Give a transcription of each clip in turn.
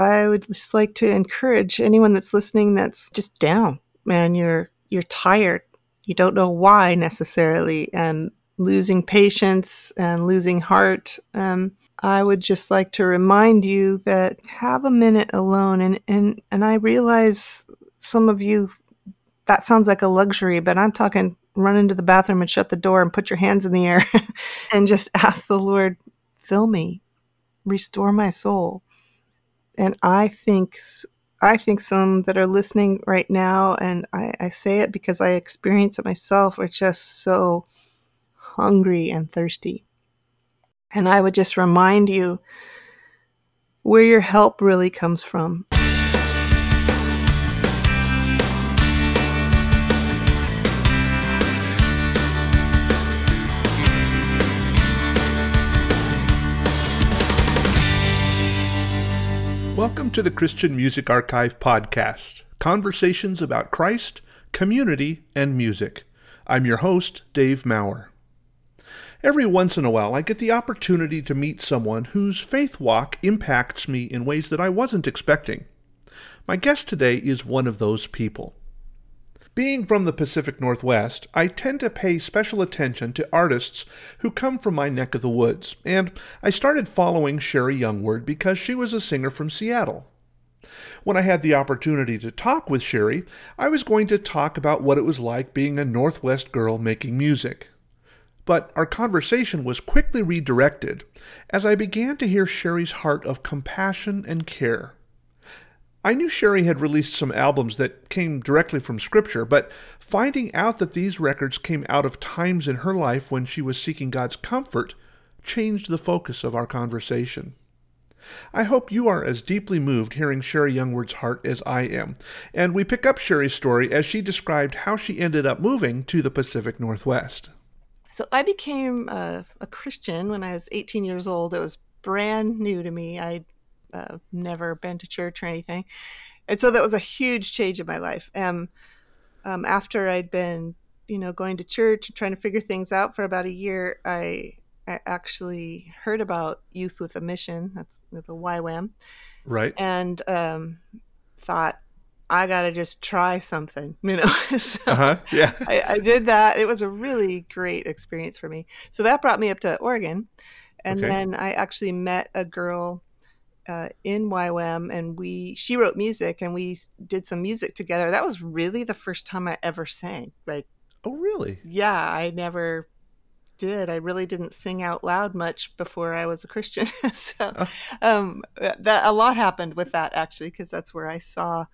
I would just like to encourage anyone that's listening that's just down, man. You're you're tired. You don't know why necessarily, and losing patience and losing heart. Um, I would just like to remind you that have a minute alone. And, and, and I realize some of you, that sounds like a luxury, but I'm talking run into the bathroom and shut the door and put your hands in the air and just ask the Lord, fill me, restore my soul. And I think, I think some that are listening right now, and I, I say it because I experience it myself, are just so hungry and thirsty. And I would just remind you where your help really comes from. Welcome to the Christian Music Archive podcast conversations about Christ, community, and music. I'm your host, Dave Maurer. Every once in a while, I get the opportunity to meet someone whose faith walk impacts me in ways that I wasn't expecting. My guest today is one of those people. Being from the Pacific Northwest, I tend to pay special attention to artists who come from my neck of the woods, and I started following Sherri Youngward because she was a singer from Seattle. When I had the opportunity to talk with Sherri, I was going to talk about what it was like being a Northwest girl making music. But our conversation was quickly redirected as I began to hear Sherri's heart of compassion and care. I knew Sherri had released some albums that came directly from Scripture, but finding out that these records came out of times in her life when she was seeking God's comfort changed the focus of our conversation. I hope you are as deeply moved hearing Sherri Youngward's heart as I am, and we pick up Sherri's story as she described how she ended up moving to the Pacific Northwest. So I became a, a, Christian when I was 18 years old. It was brand new to me. I'd uh, never been to church or anything. And so that was a huge change in my life. Um, um, after I'd been, you know, going to church and trying to figure things out for about a year, I, I actually heard about Youth with a Mission. That's the YWAM. Right. And um, thought, I got to just try something, you know. so uh-huh. Yeah. I, I, did that. It was a really great experience for me. So that brought me up to Oregon. And okay. then I actually met a girl uh, in YWAM and we, she wrote music and we did some music together. That was really the first time I ever sang. Like, oh, really? Yeah. I never did. I really didn't sing out loud much before I was a Christian. so oh. um, that a lot happened with that actually, because that's where I saw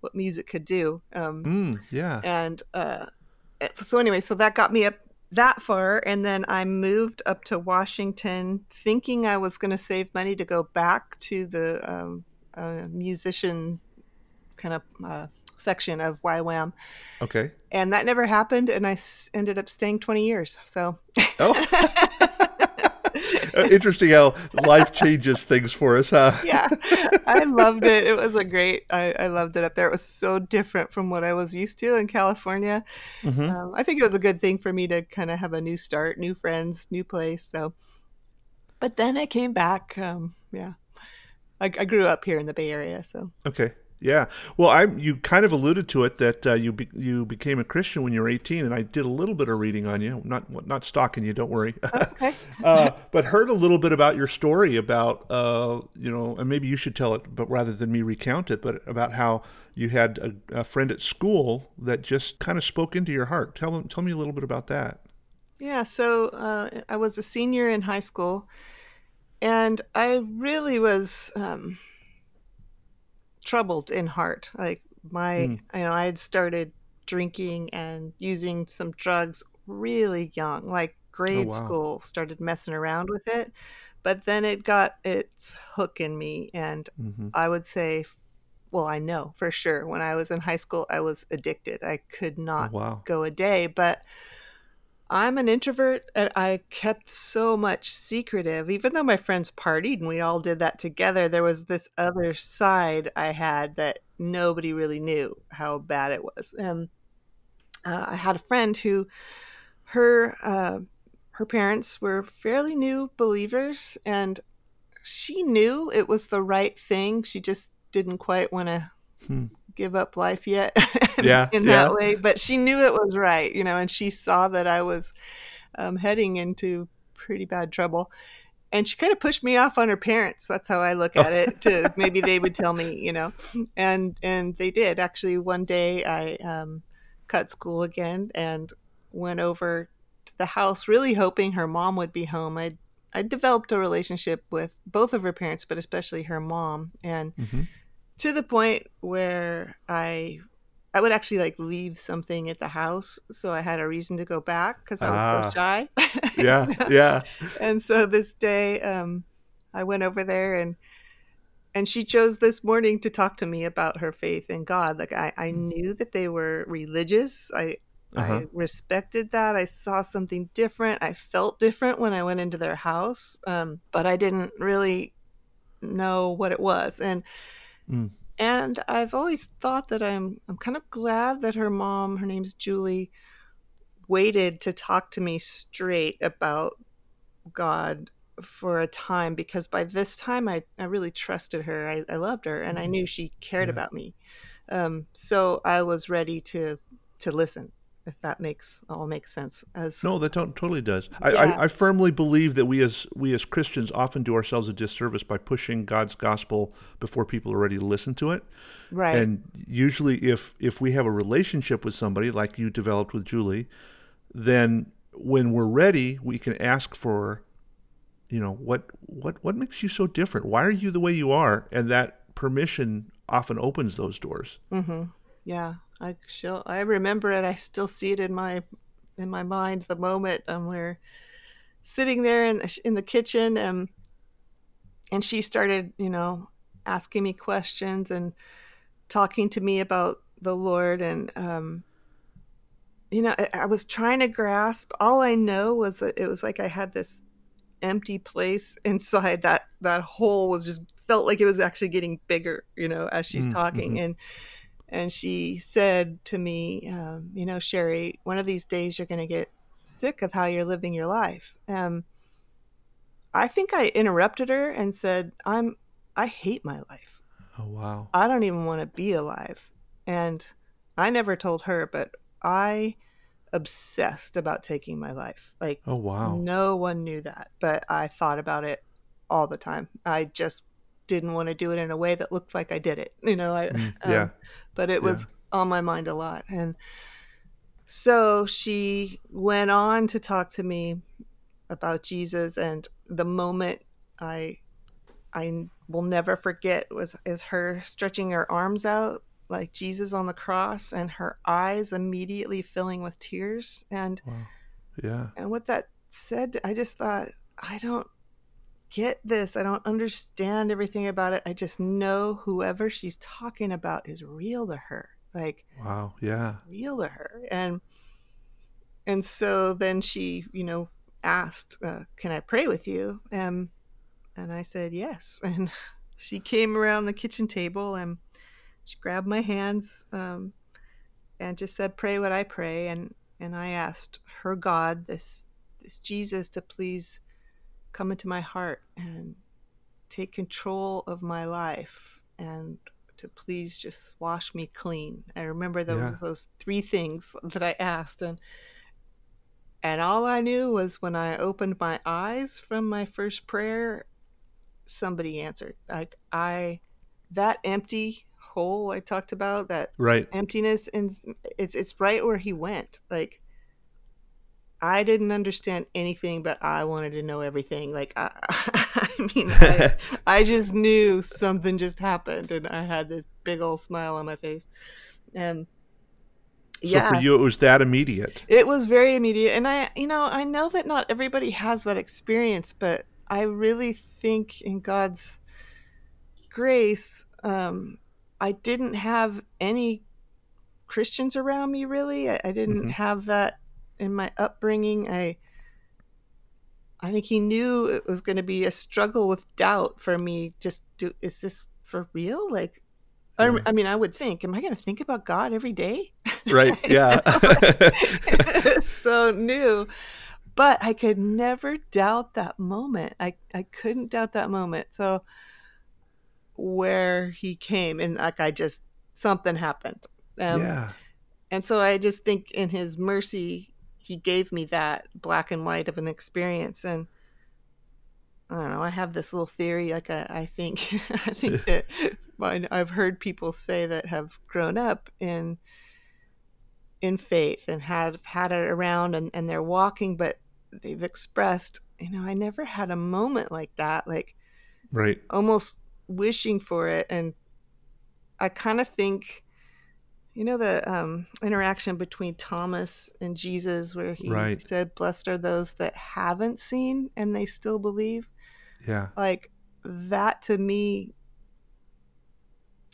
what music could do. Um, mm, yeah. And uh, eh, so anyway, so that got me up that far, and then I moved up to Washington, thinking I was going to save money to go back to the um, uh, musician kind of uh, section of YWAM. Okay. And that never happened, and I s- ended up staying 20 years. So. Oh. Interesting how life changes things for us, huh? yeah, I loved it. It was a great. I, I, loved it up there. It was so different from what I was used to in California. Mm-hmm. Um, I think it was a good thing for me to kind of have a new start, new friends, new place. So, but then I came back. Um, yeah, I, I grew up here in the Bay Area. So okay, yeah. Well, I you kind of alluded to it that uh, you be, you became a Christian when you were 18, and I did a little bit of reading on you. Not not stalking you, don't worry. okay. uh, but heard a little bit about your story about uh, you know, and maybe you should tell it, but rather than me recount it, but about how you had a, a friend at school that just kind of spoke into your heart. Tell tell me a little bit about that. Yeah. So uh, I was a senior in high school, and I really was. Um, troubled in heart. Like my, mm. you know, I had started drinking and using some drugs really young, like grade oh, wow. school, started messing around with it. But then it got its hook in me. And mm-hmm. I would say, well, I know for sure when I was in high school, I was addicted. I could oh, not oh, wow. go a day. But I'm an introvert and I kept so much secretive. Even though my friends partied and we all did that together, there was this other side I had that nobody really knew how bad it was. And uh, I had a friend who, her, uh, her parents were fairly new believers and she knew it was the right thing. She just didn't quite want to hmm. Give up life yet yeah, in yeah. that way. But she knew it was right, you know, and she saw that I was um, heading into pretty bad trouble. And she kind of pushed me off on her parents. That's how I look at it. To maybe they would tell me, you know, and and they did actually. One day I um, cut school again and went over to the house, really hoping her mom would be home. I I developed a relationship with both of her parents, but especially her mom, and mm-hmm. To the point where I I would actually like leave something at the house, so I had a reason to go back because I was ah. so shy. yeah, yeah. And so this day, um, I went over there and and she chose this morning to talk to me about her faith in God. Like I, I mm. knew that they were religious. I uh-huh. I respected that. I saw something different. I felt different when I went into their house, um, but I didn't really know what it was. And mm. And I've always thought that I'm I'm kind of glad that her mom, her name's Julie, waited to talk to me straight about God for a time because by this time I, I really trusted her. I, I loved her and I mm-hmm. knew she cared yeah. about me. Um, so I was ready to to listen if that makes all makes sense as no that totally does. I, I, I, firmly believe that we as we as christians often do ourselves a disservice by pushing god's gospel before people are ready to listen to it. Right. And usually if if we have a relationship with somebody like you developed with julie then when we're ready we can ask for you know what what what makes you so different? Why are you the way you are? And that permission often opens those doors. Mm-hmm. Yeah I still I remember it. I still see it in my in my mind. The moment um, we're sitting there in the, in the kitchen, and um, and she started, you know, asking me questions and talking to me about the Lord, and um, you know, I, I was trying to grasp. All I know was that it was like I had this empty place inside that that hole was just felt like it was actually getting bigger you know as she's mm, mm-hmm. talking and and she said to me, um, "You know, Sherri, one of these days you're going to get sick of how you're living your life." Um, I think I interrupted her and said, "I'm I hate my life. Oh wow. I don't even want to be alive." And I never told her, but I obsessed about taking my life. Like, oh wow, no one knew that, but I thought about it all the time. I just didn't want to do it in a way that looked like I did it. You know, I mm, yeah. Um, but it was yeah. on my mind a lot. And so she went on to talk to me about Jesus and the moment I I will never forget was is her stretching her arms out like Jesus on the cross and her eyes immediately filling with tears and wow. yeah and what that said I just thought I don't get this. I don't understand everything about it. I just know whoever she's talking about is real to her. Like wow, yeah. Real to her. And and so then she, you know, asked, uh, "Can I pray with you?" And and I said, "Yes." And she came around the kitchen table and she grabbed my hands um, and just said, "Pray what I pray." And and I asked her God, this this Jesus, to please come into my heart and take control of my life and to please just wash me clean. I remember those, yeah. those three things that I asked and and all I knew was when I opened my eyes from my first prayer somebody answered. Like I that empty hole I talked about, that right. emptiness and it's it's right where he went. Like I didn't understand anything, but I wanted to know everything. Like, I, I mean, I, I, just knew something just happened, and I had this big old smile on my face. And so yeah, for you, it was that immediate. It was very immediate, and I, you know, I know that not everybody has that experience, but I really think in God's grace, um, I didn't have any Christians around me. Really, I, I didn't mm-hmm. have that in my upbringing. I I think he knew it was going to be a struggle with doubt for me. Just do is this for real? Like, yeah. I mean, I would think, am I going to think about God every day? Right. Yeah. so new, but I could never doubt that moment. I, I couldn't doubt that moment. So where he came and like I just something happened. Um, yeah. And so I just think in his mercy, he gave me that black and white of an experience. And I don't know, I have this little theory. Like I, I think, I think that I've heard people say that have grown up in, in faith and have had it around and, and they're walking, but they've expressed, you know, I never had a moment like that. Like, right. Almost wishing for it. And I kind of think, you know, the um, interaction between Thomas and Jesus, where he right. said, Blessed are those that haven't seen and they still believe. Yeah. Like that to me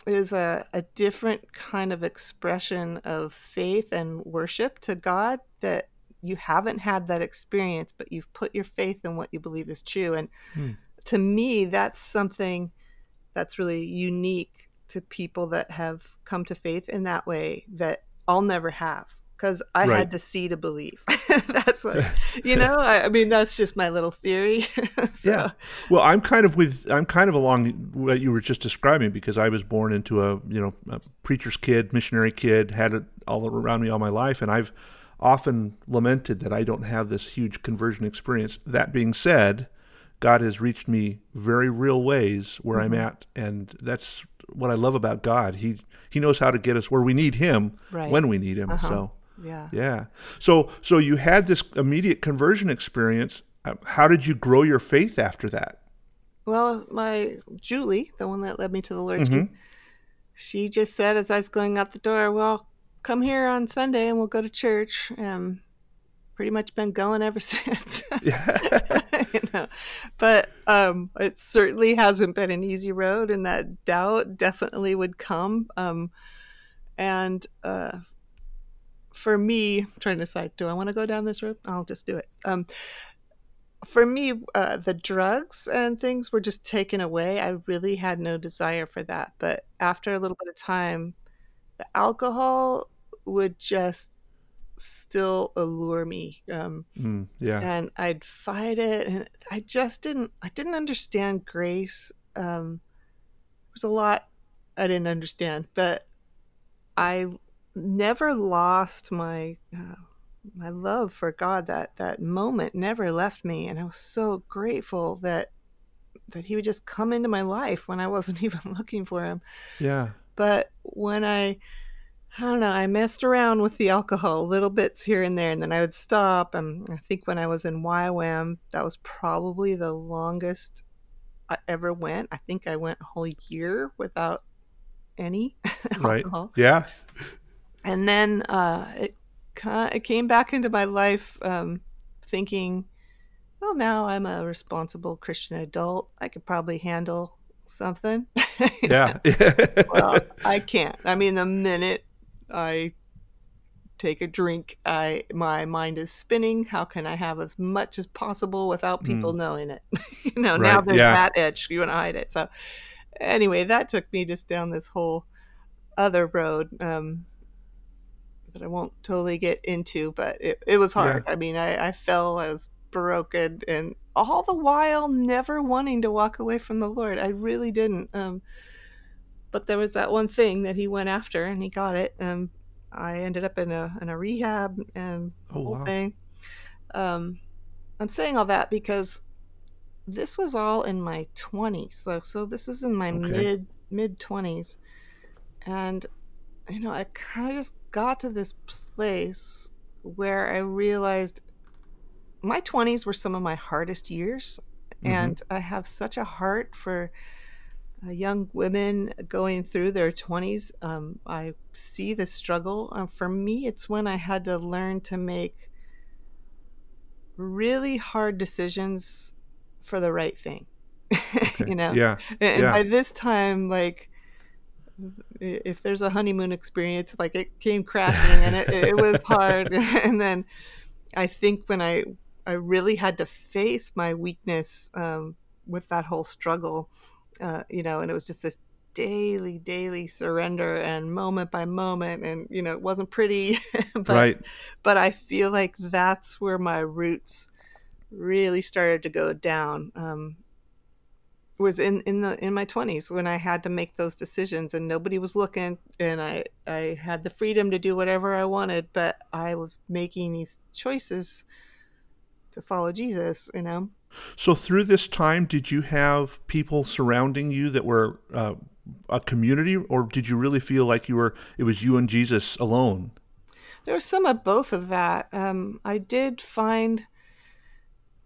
is a, a different kind of expression of faith and worship to God that you haven't had that experience, but you've put your faith in what you believe is true. And hmm. to me, that's something that's really unique to people that have come to faith in that way that I'll never have because I right. had to see to believe. that's what, you know. I, I, mean, that's just my little theory. so. Yeah. Well, I'm kind of with I'm kind of along what you were just describing because I was born into a you know a preacher's kid, missionary kid, had it all around me all my life, and I've often lamented that I don't have this huge conversion experience. That being said, God has reached me very real ways where mm-hmm. I'm at, and that's what I love about God. He He knows how to get us where we need Him right. when we need Him. Uh-huh. So yeah, yeah. So so you had this immediate conversion experience. Uh, how did you grow your faith after that? Well, my Julie, the one that led me to the Lord, mm-hmm. she, she just said as I was going out the door, "Well, come here on Sunday and we'll go to church." Um, pretty much been going ever since. you know, but um, it certainly hasn't been an easy road, and that doubt definitely would come. Um, and uh, for me, I'm trying to decide, do I want to go down this road? I'll just do it. Um, for me, uh, the drugs and things were just taken away. I really had no desire for that. But after a little bit of time, the alcohol would just still allure me. Um, mm, yeah, and I'd fight it, and I just didn't. I didn't understand grace. Um, there was a lot I didn't understand, but I never lost my uh, my love for God. That that moment never left me, and I was so grateful that that He would just come into my life when I wasn't even looking for Him. Yeah. But when I I don't know. I messed around with the alcohol little bits here and there, and then I would stop. And I think when I was in YWAM, that was probably the longest I ever went. I think I went a whole year without any alcohol. right. Yeah. And then uh, it it came back into my life, um, thinking, well, now I'm a responsible Christian adult. I could probably handle something. yeah. well, I can't. I mean, the minute I take a drink, I my mind is spinning. How can I have as much as possible without people mm. knowing it? you know, right. now there's yeah. that edge. You want to hide it. So anyway, that took me just down this whole other road um, that I won't totally get into, but it, it was hard. Yeah. I mean, I, I fell, I was broken, and all the while never wanting to walk away from the Lord. I really didn't. Um, but there was that one thing that he went after and he got it and i ended up in a in a rehab and oh, whole wow. thing um i'm saying all that because this was all in my 20s so so this is in my okay. mid mid 20s and you know i kind of just got to this place where i realized my 20s were some of my hardest years mm-hmm. and i have such a heart for uh, young women going through their 20s, um, I see the struggle. Uh, for me, it's when I had to learn to make really hard decisions for the right thing. Okay. you know? Yeah. And, yeah. by this time, like, if there's a honeymoon experience, like it came crashing and it, it was hard. and then I think when I, I really had to face my weakness um, with that whole struggle, uh, you know, and it was just this daily, daily surrender and moment by moment. And, you know, it wasn't pretty, but, right. but I feel like that's where my roots really started to go down. Um, was in, in the in my 20s when I had to make those decisions and nobody was looking and I I had the freedom to do whatever I wanted but I was making these choices to follow Jesus you know so through this time did you have people surrounding you that were uh, a community or did you really feel like you were it was you and Jesus alone there was some of both of that um, I did find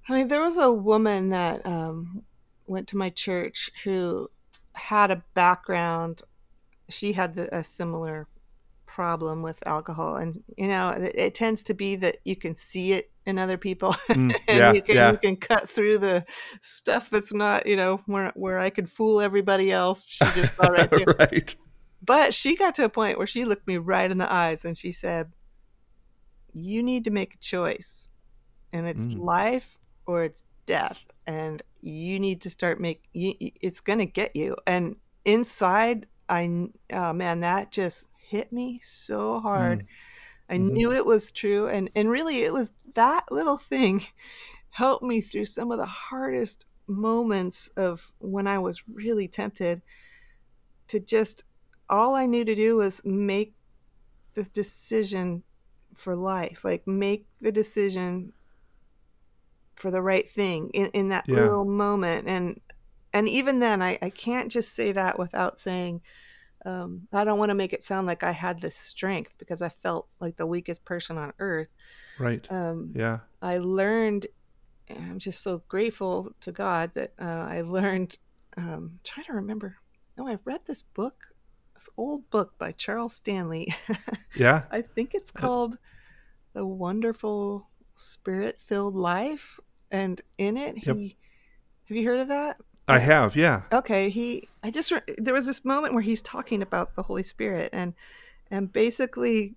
I mean there was a woman that um, went to my church who had a background. She had the, a similar problem with alcohol, and you know it, it, tends to be that you can see it in other people, mm, and yeah, you can yeah. you can cut through the stuff that's not you know where where I could fool everybody else. She just saw right there. right. But she got to a point where she looked me right in the eyes and she said, "You need to make a choice, and it's mm. life or it's death and you need to start make you, it's going to get you and inside i oh man that just hit me so hard mm. I mm-hmm. knew it was true and and really it was that little thing helped me through some of the hardest moments of when i was really tempted to just all i knew to do was make the decision for life like make the decision for the right thing in, in that yeah. little moment and and even then I, I can't just say that without saying um, i don't want to make it sound like i had this strength because i felt like the weakest person on earth. Right. Um, yeah. I learned i'm just so grateful to god that uh, i learned um, trying to remember. Oh i read this book this old book by charles stanley. Yeah. I think it's uh called the wonderful spirit filled life and in it yep. he have you heard of that i have yeah okay he i just there was this moment where he's talking about the holy spirit and and basically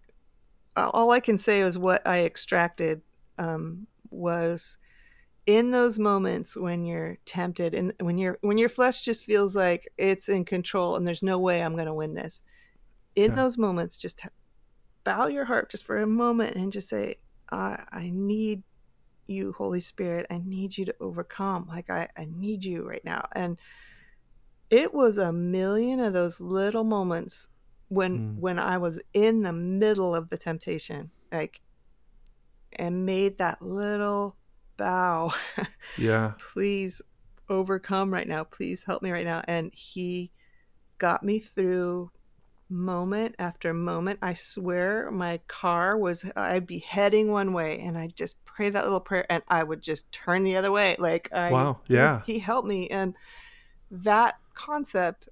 all i can say is what i extracted um, was in those moments when you're tempted and when you're when your flesh just feels like it's in control and there's no way i'm going to win this in yeah. those moments just bow your heart just for a moment and just say I, I need you, Holy Spirit. I need you to overcome. Like, I, I need you right now. And it was a million of those little moments when mm. when I was in the middle of the temptation, like, and made that little bow. Yeah. Please overcome right now. Please help me right now. And he got me through moment after moment. I swear my car was, I'd be heading one way and I'd just pray that little prayer and I would just turn the other way. Like, I, wow, yeah. He, he helped me. And that concept,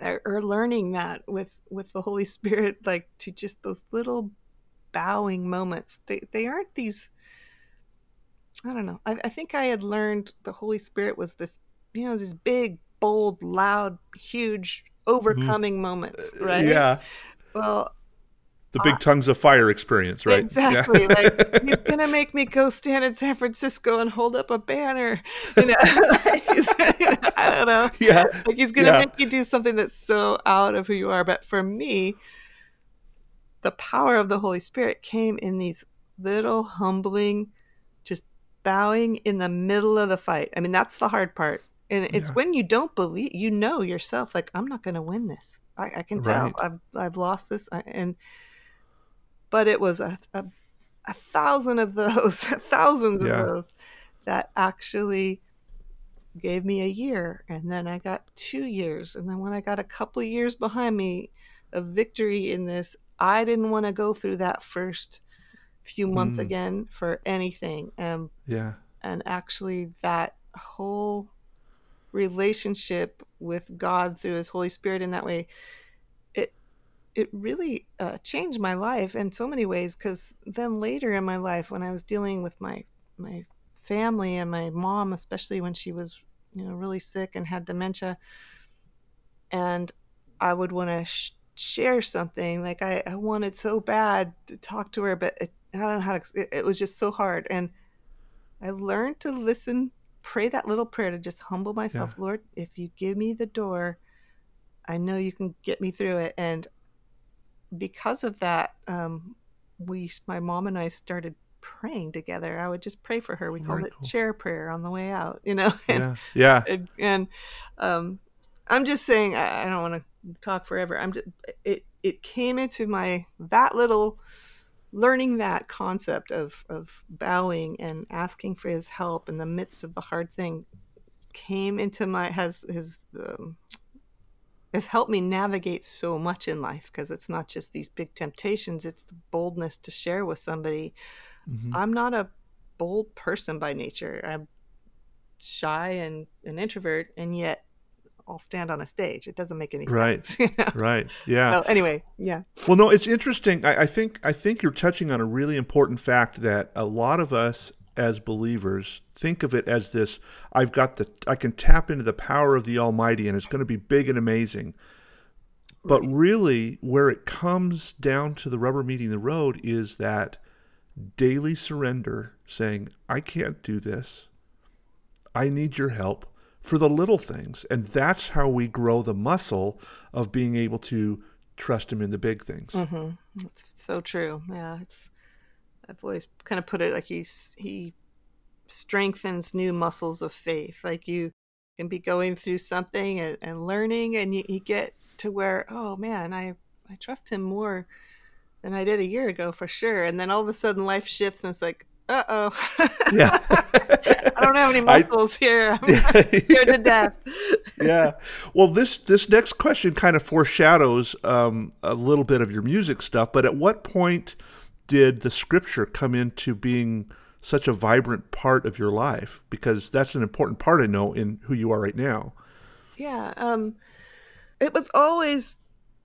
or learning that with with the Holy Spirit, like to just those little bowing moments. They they aren't these. I don't know. I, I think I had learned the Holy Spirit was this, you know, this big, bold, loud, huge Mm-hmm. overcoming mm. moments, uh, right? Yeah. Well, the big tongues of fire experience, right? Exactly. Yeah. like he's gonna make me go stand in San Francisco and hold up a banner. You know, I don't know. Yeah. Like he's gonna yeah. make you do something that's so out of who you are. But for me, the power of the Holy Spirit came in these little humbling, just bowing in the middle of the fight. I mean, that's the hard part and it's yeah. when you don't believe you know yourself like i'm not going to win this i, I can tell right. I've, I've lost this and but it was a, a, a thousand of those thousands yeah. of those that actually gave me a year and then i got two years and then when i got a couple of years behind me of victory in this i didn't want to go through that first few months mm. again for anything and yeah and actually that whole relationship with God through His Holy Spirit in that way, it really uh, changed my life in so many ways. Because then later in my life, when I was dealing with my my family and my mom, especially when she was you know really sick and had dementia, and I would want to sh- share something like I, I wanted so bad to talk to her, but it, I don't know how to. It, it was just so hard, and I learned to listen pray that little prayer to just humble myself. Yeah. Lord, if you give me the door, I know you can get me through it. And because of that, um, we, my mom and I started praying together. I would just pray for her. We Oh, called very it cool. chair prayer on the way out, you know? And, Yeah. Yeah. and, and um, I'm just saying, I, I don't want to talk forever. I'm just, it, it came into my, that little, learning that concept of, of bowing and asking for his help in the midst of the hard thing came into my, has, his um, has helped me navigate so much in life because it's not just these big temptations, it's the boldness to share with somebody. Mhm. I'm not a bold person by nature. I'm shy and an introvert, and yet I'll stand on a stage. It doesn't make any Right. sense. you know? Right. Yeah. So anyway, yeah. Well, no, it's interesting. I, I think I think you're touching on a really important fact that a lot of us as believers think of it as this: I've got the, I can tap into the power of the Almighty, and it's going to be big and amazing. But really, where it comes down to the rubber meeting the road is that daily surrender, saying, "I can't do this. I need your help." For the little things. And that's how we grow the muscle of being able to trust him in the big things. hmm It's so true. Yeah, it's. I've always kind of put it like he's he strengthens new muscles of faith. Like you can be going through something and, and learning, and you, you get to where, oh man, I I trust him more than I did a year ago for sure. And then all of a sudden, life shifts, and it's like, uh oh, Yeah. I don't have any I- muscles here. I'm scared to death. yeah. Well, this this next question kind of foreshadows um, a little bit of your music stuff. But at what point did the scripture come into being such a vibrant part of your life? Because that's an important part, I know, in who you are right now. Yeah, um it was always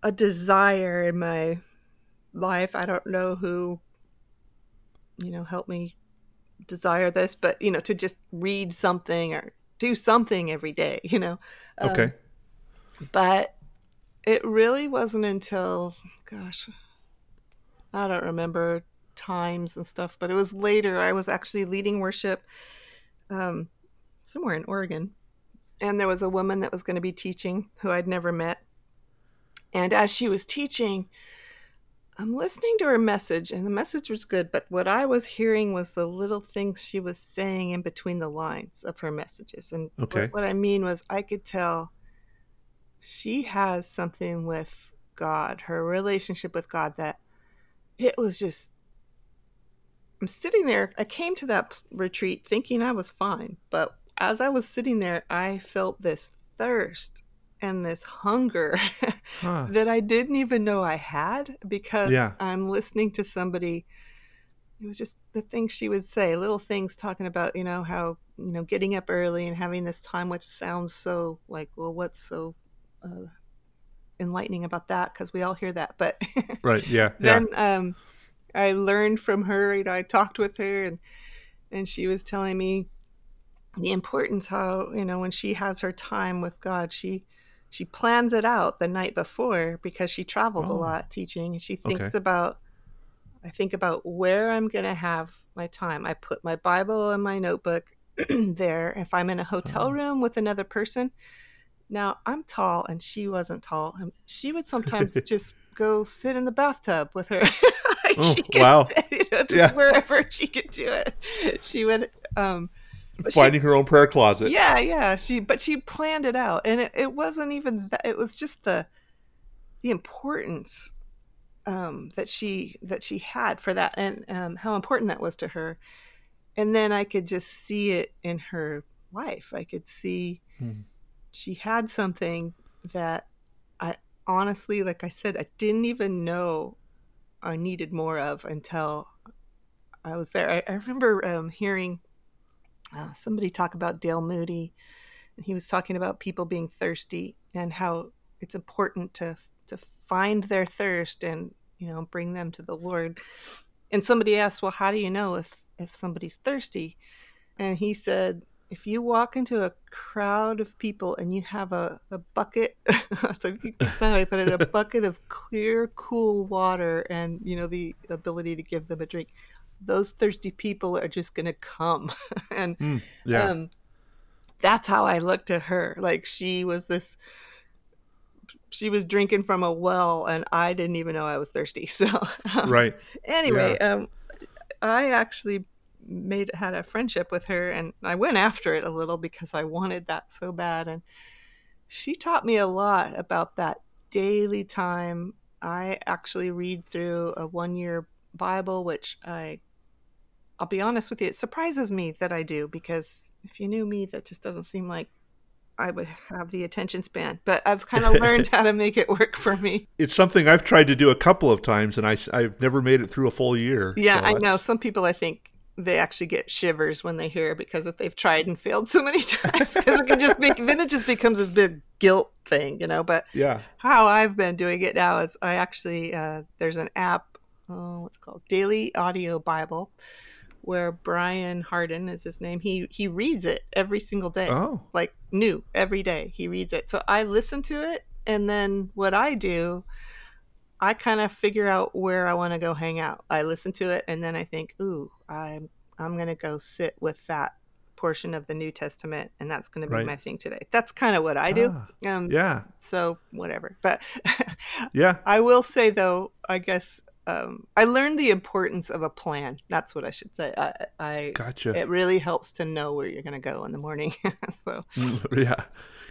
a desire in my life. I don't know who you know helped me desire this, but you know to just read something or do something every day, you know. Um, Okay. But it really wasn't until gosh, I don't remember times and stuff, but it was later I was actually leading worship um somewhere in Oregon and there was a woman that was going to be teaching who I'd never met. And as she was teaching, I'm listening to her message, and the message was good, but what I was hearing was the little things she was saying in between the lines of her messages. And what- what, I mean was, I could tell she has something with God, her relationship with God, that it was just. I'm sitting there. I came to that retreat thinking I was fine, but as I was sitting there, I felt this thirst and this hunger Huh. that I didn't even know I had because Yeah. I'm listening to somebody. It was just the things she would say, little things talking about, you know, how, you know, getting up early and having this time, which sounds so like, well, what's so uh, enlightening about that? Because we all hear that. But Right. Yeah. Yeah. then um, I learned from her. You know, I talked with her, and and she was telling me the importance how you know when she has her time with God, she she plans it out the night before because she travels a Oh. lot teaching, and she thinks Okay. about. I think about where I'm going to have my time. I put my Bible and my notebook there. If I'm in a hotel Oh. room with another person, now I'm tall and she wasn't tall. She would sometimes just go sit in the bathtub with her. Like, Oh, she could- wow. you know, Yeah. wherever she could do it. She would um but she- Finding her own prayer closet. yeah, yeah. She but she planned it out. And it, it wasn't even that it was just the the importance um that she that she had for that and um how important that was to her. And then I could just see it in her life. I could see Mhm. She had something that I honestly, like I said, I didn't even know I needed more of until I was there. I, I remember um, hearing uh, somebody talk about D.L. Moody, and he was talking about people being thirsty and how it's important to to find their thirst and you know bring them to the Lord. And somebody asked, "Well, how do you know if if somebody's thirsty?" And he said, "If you walk into a crowd of people and you have a, a bucket, that's put it, a bucket of clear, cool water, and you know the ability to give them a drink." Those thirsty people are just going to come, and Mm, yeah. um, that's how I looked at her. Like she was this she was drinking from a well, and I didn't even know I was thirsty. So, um, right. Anyway, yeah. um, I actually made had a friendship with her, and I went after it a little because I wanted that so bad, and she taught me a lot about that daily time. I actually read through a one year Bible, which I I'll be honest with you, it surprises me that I do because if you knew me, that just doesn't seem like I would have the attention span. But I've kind of learned how to make it work for me. It's something I've tried to do a couple of times, and I, I've never made it through a full year. Yeah, so I know. Some people, I think, they actually get shivers when they hear it because if they've tried and failed so many times because it can just then it just becomes this big guilt thing you know? But yeah. how i've been doing it now is i actually uh, there's an app oh, what's it called? Daily audio bible where brian hardin is his name. He he reads it every single day. Oh. Like new every day he reads it. So i listen to it and then what i do I kind of figure out where I want to go hang out. I listen to it and then I think, ooh, I'm I'm gonna go sit with that portion of the New Testament, and that's going to be right. my thing today. That's kind of what I do. Ah, um, yeah. So whatever, but yeah, I will say though, I guess um, I learned the importance of a plan. That's what I should say. I, I gotcha. It really helps to know where you're going to go in the morning. so yeah.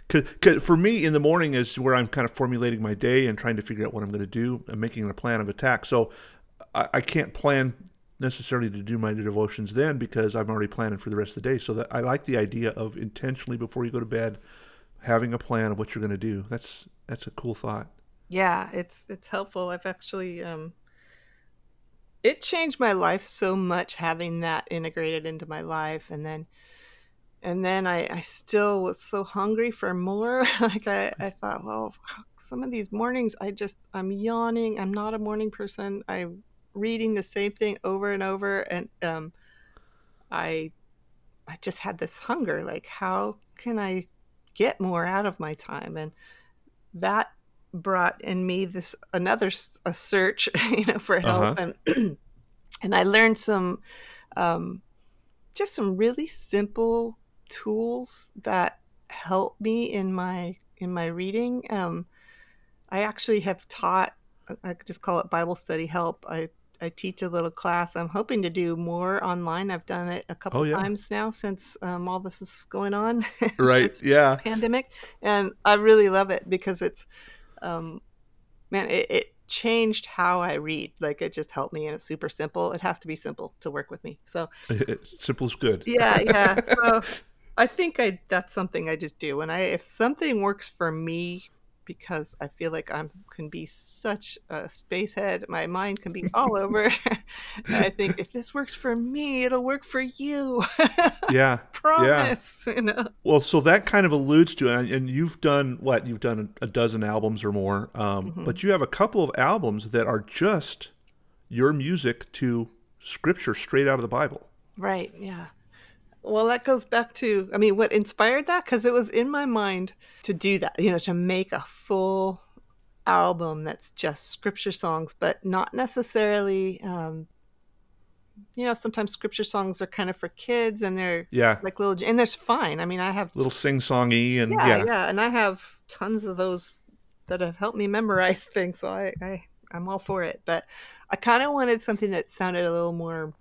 Cause, cause for me, in the morning is where I'm kind of formulating my day and trying to figure out what I'm going to do and making a plan of attack. So I, I can't plan necessarily to do my devotions then because I'm already planning for the rest of the day. So that I like the idea of intentionally before you go to bed having a plan of what you're going to do. That's that's a cool thought. Yeah, it's it's helpful. I've actually um it changed my life so much having that integrated into my life and then and then I, I still was so hungry for more like I, I thought well some of these mornings i just i'm yawning i'm not a morning person i'm reading the same thing over and over and um, i i just had this hunger like how can i get more out of my time and that brought in me this another a search you know for help uh-huh. and and i learned some um, just some really simple tools that help me in my in my reading. Um, I actually have taught. I could just call it Bible study help. I I teach a little class. I'm hoping to do more online. I've done it a couple oh, yeah. times now since um, all this is going on. Right. yeah. Pandemic, and I really love it because it's, um, man, it, it changed how I read. Like it just helped me, and it's super simple. It has to be simple to work with me. So simple is good. Yeah, yeah. So I think I that's something I just do. And I if something works for me because I feel like I can be such a space head, my mind can be all over. I think if this works for me, it'll work for you. yeah, promise. Yeah. You know? Well, so that kind of alludes to, and, and you've done what? You've done a dozen albums or more, um, mm-hmm. but you have a couple of albums that are just your music to scripture straight out of the Bible. Right. Yeah. Well, that goes back to, I mean, what inspired that? Because it was in my mind to do that, you know, to make a full album that's just scripture songs, but not necessarily, um, you know, sometimes scripture songs are kind of for kids and they're yeah like little, and there's fine. I mean, I have little sing songy and yeah, yeah, yeah, and I have tons of those that have helped me memorize things. So I, I I'm all for it, but I kind of wanted something that sounded a little more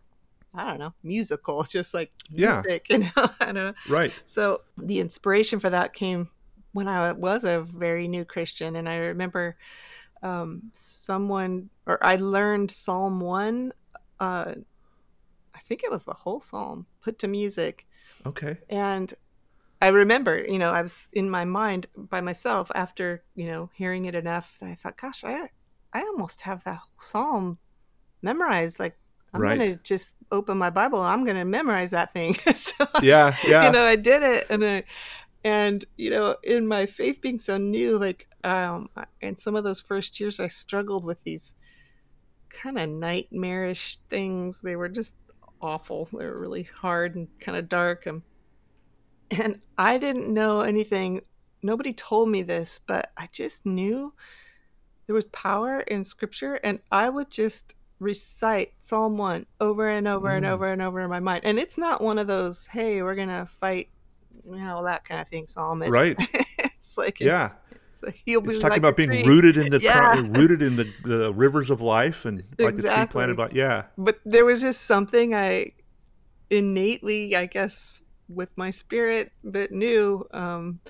I don't know, musical, just like music, yeah. you know. I don't know. Right. So the inspiration for that came when I was a very new Christian, and I remember um, someone or I learned Psalm one. Uh, I think it was the whole psalm put to music. Okay. And I remember, you know, I was in my mind by myself after, you know, hearing it enough. I thought, gosh, I I almost have that whole psalm memorized. Like I'm right. gonna just open my Bible. I'm gonna memorize that thing. so, yeah, yeah. You know, I did it, and I, and you know, in my faith being so new, like, um, in some of those first years, I struggled with these kind of nightmarish things. They were just awful. They were really hard and kind of dark, and and I didn't know anything. Nobody told me this, but I just knew there was power in Scripture, and I would just recite Psalm 1 over and over mm. and over and over in my mind. And it's not one of those, hey, we're going to fight, you know, that kind of thing, Psalm. It, right. it's like, yeah. he'll be it's talking like about being tree. rooted in the Yeah. rooted in the, the rivers of life and like the tree planted by yeah but there was just something I innately, I guess, with my spirit that knew um,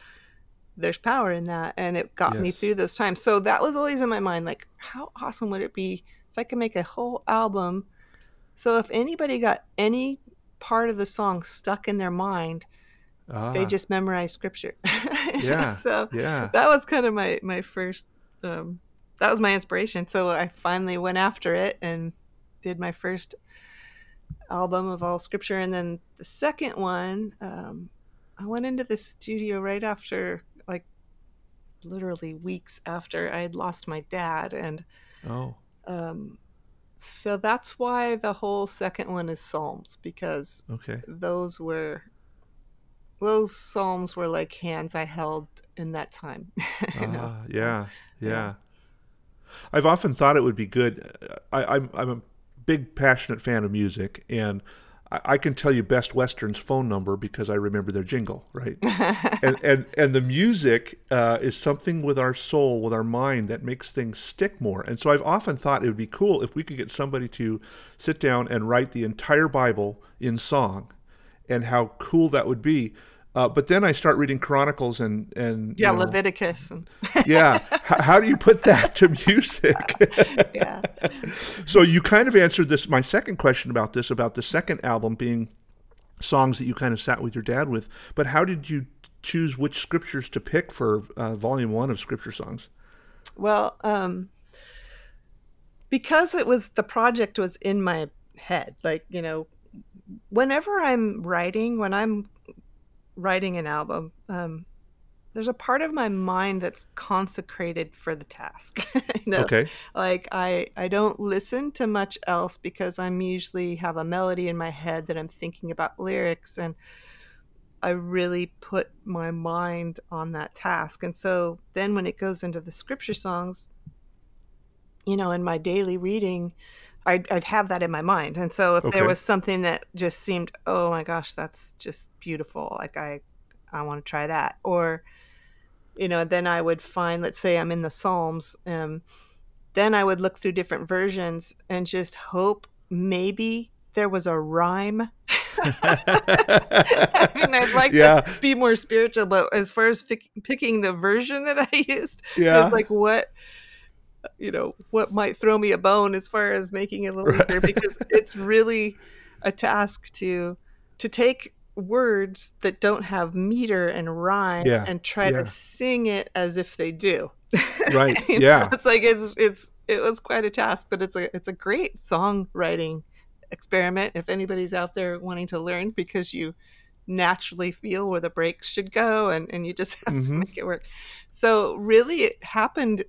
there's power in that, and it got me through those times. So that was always in my mind, like, how awesome would it be if I could make a whole album? So if anybody got any part of the song stuck in their mind, ah, they just memorized scripture. Yeah. so yeah that was kind of my my first um that was my inspiration so i finally went after it and did my first album of all scripture and then the second one um i went into the studio right after like literally weeks after i had lost my dad and oh um so that's why the whole second one is psalms because okay those were those psalms were like hands I held in that time. you know? Ah, yeah, yeah, Yeah. I've often thought it would be good. I, I'm I'm a big passionate fan of music, and I, I can tell you Best Western's phone number because I remember their jingle, right? and, and and the music uh, is something with our soul, with our mind that makes things stick more. And so I've often thought it would be cool if we could get somebody to sit down and write the entire Bible in song, and how cool that would be. Uh, but then I start reading Chronicles and and you yeah, know, Leviticus. And, yeah. H- how do you put that to music? yeah. so you kind of answered this. My second question about this, about the second album being songs that you kind of sat with your dad with. But how did you choose which scriptures to pick for uh, volume one of scripture songs? Well, um, because it was the project was in my head, like, you know, whenever I'm writing, when I'm writing an album, um, there's a part of my mind that's consecrated for the task. you know? Okay. like i i don't listen to much else because i'm usually have a melody in my head that i'm thinking about lyrics and i really put my mind on that task and so then when it goes into the scripture songs you know in my daily reading I'd, I'd have that in my mind and so if Okay. there was something that just seemed oh my gosh that's just beautiful like i i want to try that or you know then i would find let's say i'm in the psalms um, then I would look through different versions and just hope maybe there was a rhyme. I mean, I'd like Yeah. to be more spiritual, but as far as pick, picking the version that I used, Yeah. it's like what you know what might throw me a bone as far as making it a little easier because it's really a task to to take words that don't have meter and rhyme Yeah, and try yeah. to sing it as if they do. Right, You know, yeah. it's like it's it's it was quite a task, but it's a it's a great songwriting experiment if anybody's out there wanting to learn because you naturally feel where the breaks should go and, and you just have to Mhm. make it work. So really it happened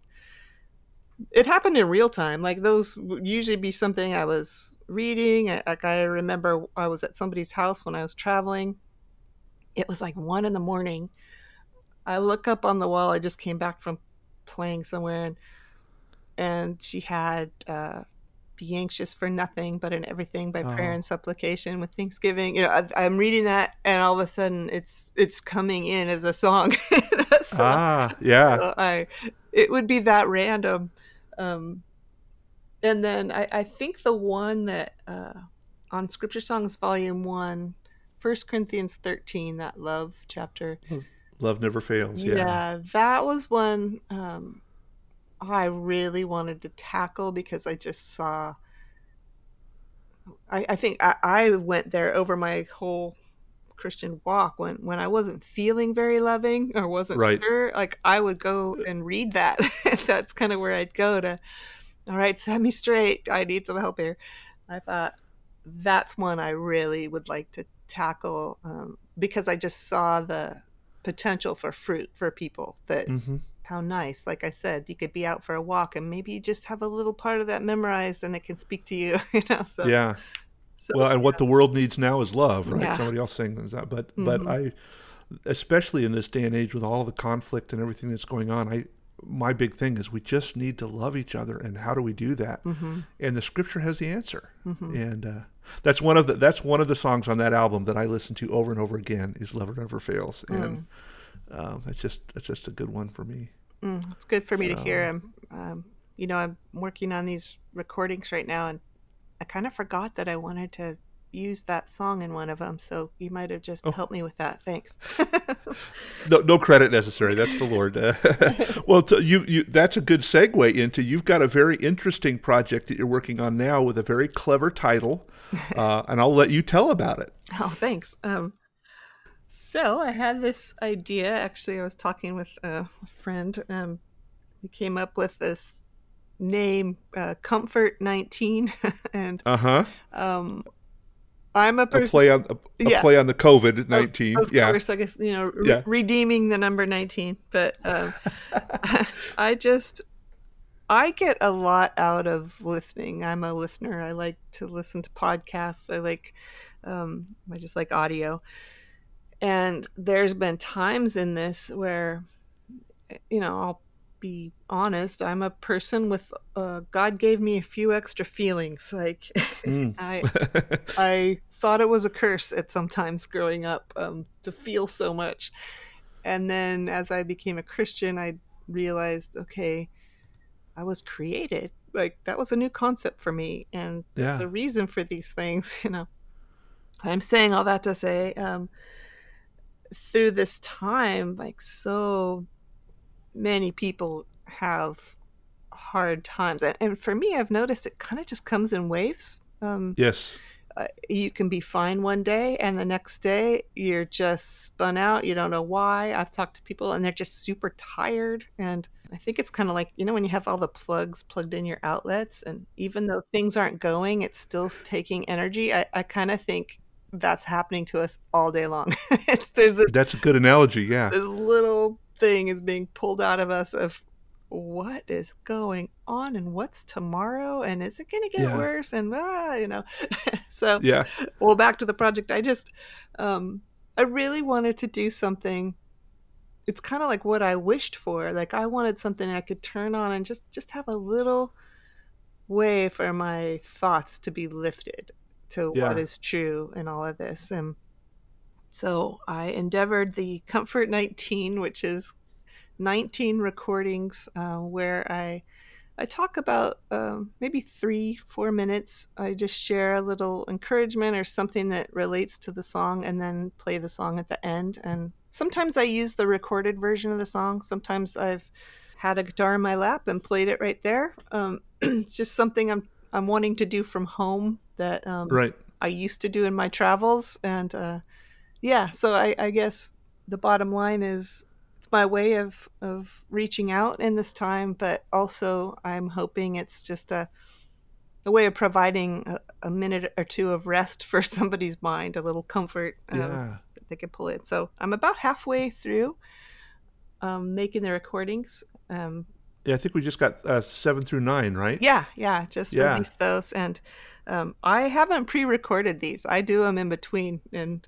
it happened in real time. Like those would usually be something I was reading. I- Like I remember I was at somebody's house when I was traveling. It was like one in the morning. I look up on the wall. I just came back from playing somewhere, and and she had uh, "Be anxious for nothing, but in everything by prayer Oh. and supplication with thanksgiving." You know, I, I'm reading that, and all of a sudden, it's it's coming in as a song. so, ah, yeah. so I it would be that random. Um, and then I, I think the one that uh, on Scripture Songs Volume One, First Corinthians thirteen, that love chapter. Love never fails. Yeah, Yeah. that was one um, I really wanted to tackle because I just saw. I, I think I, I went there over my whole Christian walk when when I wasn't feeling very loving or wasn't Right. sure. Like I would go and read that. That's kind of where I'd go to. All right, set me straight. I need some help here. I thought that's one I really would like to tackle um, because I just saw the potential for fruit for people that hmm how nice like i said you could be out for a walk and maybe you just have a little part of that memorized and it can speak to you you know so, Yeah. So Well, and what the world needs now is love, right? Yeah. Somebody else saying that, but but Mhm. I, especially in this day and age with all the conflict and everything that's going on, I my big thing is we just need to love each other, and how do we do that? mm-hmm, And the Scripture has the answer, mm-hmm. and uh, that's one of the that's one of the songs on that album that I listen to over and over again is "Love Never Fails," and Mm. um, that's just that's just a good one for me. Mm, it's good for me so. to hear. I'm, um, you know, I'm working on these recordings right now, and I kind of forgot that I wanted to use that song in one of them. So you might have just oh. helped me with that. Thanks. no, no credit necessary. That's the Lord. well, t- you, you, that's a good segue into you've got a very interesting project that you're working on now with a very clever title, uh, and I'll let you tell about it. Oh, thanks. Um, so I had this idea. Actually, I was talking with a friend. Um, we came up with this name, uh, Comfort 19, and uh-huh. um, I'm a person. A play on a, a yeah. play on the COVID nineteen. Of, of yeah. course, I guess you know re- yeah. redeeming the number nineteen. But um, I just I get a lot out of listening. I'm a listener. I like to listen to podcasts. I like um, I just like audio. And there's been times in this where you know I'll be honest, I'm a person with uh, God gave me a few extra feelings. Like mm. I, I thought it was a curse at sometimes growing up um, to feel so much, and then as I became a Christian, I realized, okay, I was created. Like that was a new concept for me, and yeah. there's a reason for these things. You know, I'm saying all that to say. Um, through this time, like so many people have hard times. And, and for me, I've noticed it kind of just comes in waves. Um, yes. Uh, you can be fine one day, and the next day you're just spun out. You don't know why. I've talked to people, and they're just super tired. And I think it's kind of like, you know, when you have all the plugs plugged in your outlets, and even though things aren't going, it's still taking energy. I, I kind of think that's happening to us all day long. it's, there's this, That's a good analogy, yeah. This little thing is being pulled out of us of what is going on and what's tomorrow and is it going to get yeah. worse and ah, you know? So yeah. well back to the project. I just um i really wanted to do something. It's kind of like what i wished for. Like i wanted something i could turn on and just just have a little way for my thoughts to be lifted to yeah. what is true in all of this. And so I endeavored the Comfort 19, which is 19 recordings uh, where I I talk about um, maybe three, four minutes. I just share a little encouragement or something that relates to the song and then play the song at the end. And sometimes I use the recorded version of the song. Sometimes I've had a guitar in my lap and played it right there. Um, it's just something I'm, I'm wanting to do from home that um, right. I used to do in my travels. And uh, yeah, so I, I guess the bottom line is it's my way of of reaching out in this time, but also I'm hoping it's just a a way of providing a, a minute or two of rest for somebody's mind, a little comfort um, yeah. that they can pull in. So I'm about halfway through um, making the recordings. Um, yeah, I think we just got uh, seven through nine, right? Yeah, yeah, just yeah. released those, and um, I haven't pre-recorded these. I do them in between, and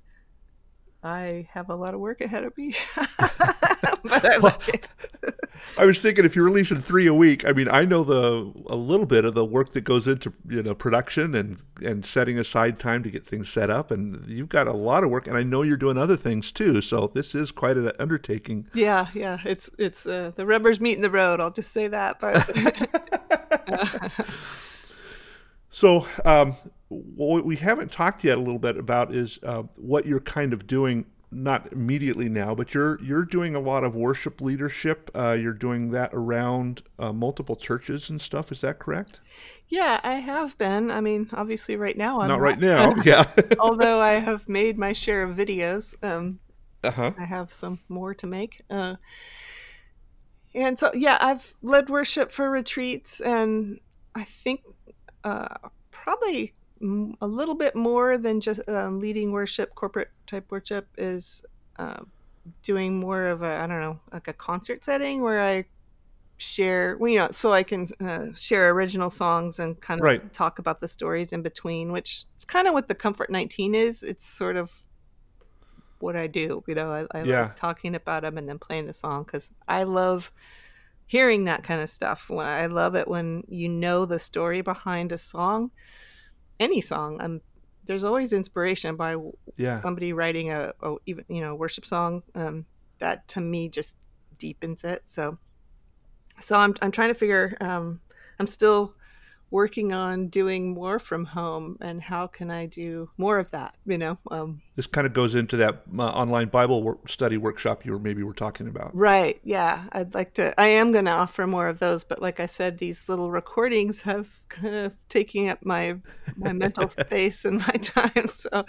I have a lot of work ahead of me, but I like it. I was thinking if you're releasing three a week, I mean, I know the a little bit of the work that goes into you know production and and setting aside time to get things set up, and you've got a lot of work, and I know you're doing other things too. So this is quite an undertaking. Yeah, yeah, it's it's uh, the rubber's meeting the road. I'll just say that, but. so um, what we haven't talked yet a little bit about is uh, what you're kind of doing not immediately now but you're you're doing a lot of worship leadership. Uh, you're doing that around uh, multiple churches and stuff. Is that correct? Yeah i have been. I mean obviously right now I'm not, right now yeah. Although i have made my share of videos um, uh-huh. i have some more to make uh, and so yeah i've led worship for retreats and i think uh, probably a little bit more than just um, leading worship, corporate type worship is uh, doing more of a I don't know like a concert setting where I share well, you know so I can uh, share original songs and kind of right. talk about the stories in between, which is kind of what the Comfort 19 is. It's sort of what I do. You know, I, I yeah. like talking about them and then playing the song because I love hearing that kind of stuff. When I love it when you know the story behind a song any song. Um, there's always inspiration by yeah. somebody writing a, a, even you know worship song. Um, that to me just deepens it. So so I'm I'm trying to figure. Um, I'm still working on doing more from home and how can I do more of that, you know? Um, this kind of goes into that uh, online Bible work, study workshop you were maybe were talking about. Right. Yeah. I'd like to, I am going to offer more of those, but like I said, these little recordings have kind of taking up my, my mental space and my time. So,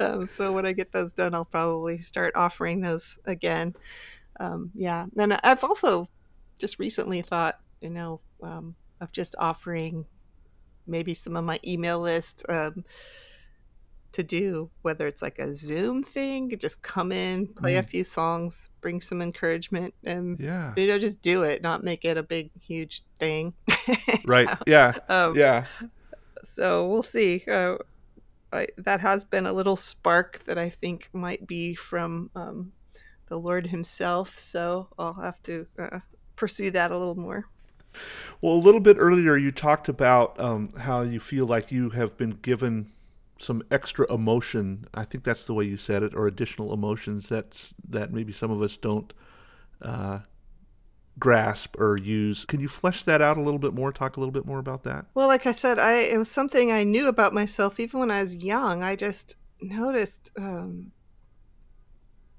um, so when I get those done, I'll probably start offering those again. Um, yeah. And I've also just recently thought, you know, um, of just offering maybe some of my email list um, to do, whether it's like a Zoom thing, just come in, play mm. a few songs, bring some encouragement, and yeah, you know, just do it, not make it a big, huge thing. right. Yeah. Um, yeah. So we'll see. Uh, I, that has been a little spark that I think might be from um, the Lord Himself. So I'll have to uh, pursue that a little more. Well, a little bit earlier, you talked about um, how you feel like you have been given some extra emotion. I think that's the way you said it, or additional emotions that's that maybe some of us don't uh, grasp or use. Can you flesh that out a little bit more? Talk a little bit more about that. Well, like I said, I it was something I knew about myself even when I was young. I just noticed. Um,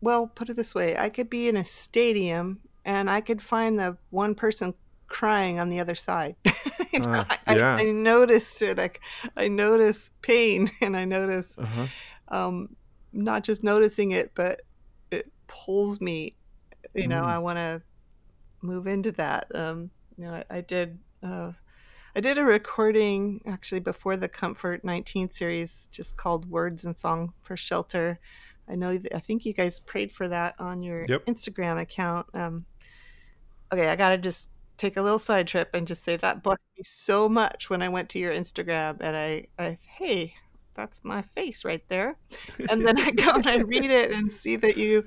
well, put it this way: I could be in a stadium and I could find the one person crying on the other side. you know, uh, yeah. I, I, noticed it. I, I notice pain and I notice uh-huh. um, not just noticing it, but it pulls me. You know, mm. I want to move into that. Um, you know, I, I did. Uh, I did a recording actually before the Comfort 19 series, just called "Words and Song for Shelter." I know. I think you guys prayed for that on your yep. Instagram account. Um, okay, I gotta just take a little side trip and just say that blessed me so much when I went to your Instagram and I, I hey, that's my face right there. And then I go and I read it and see that you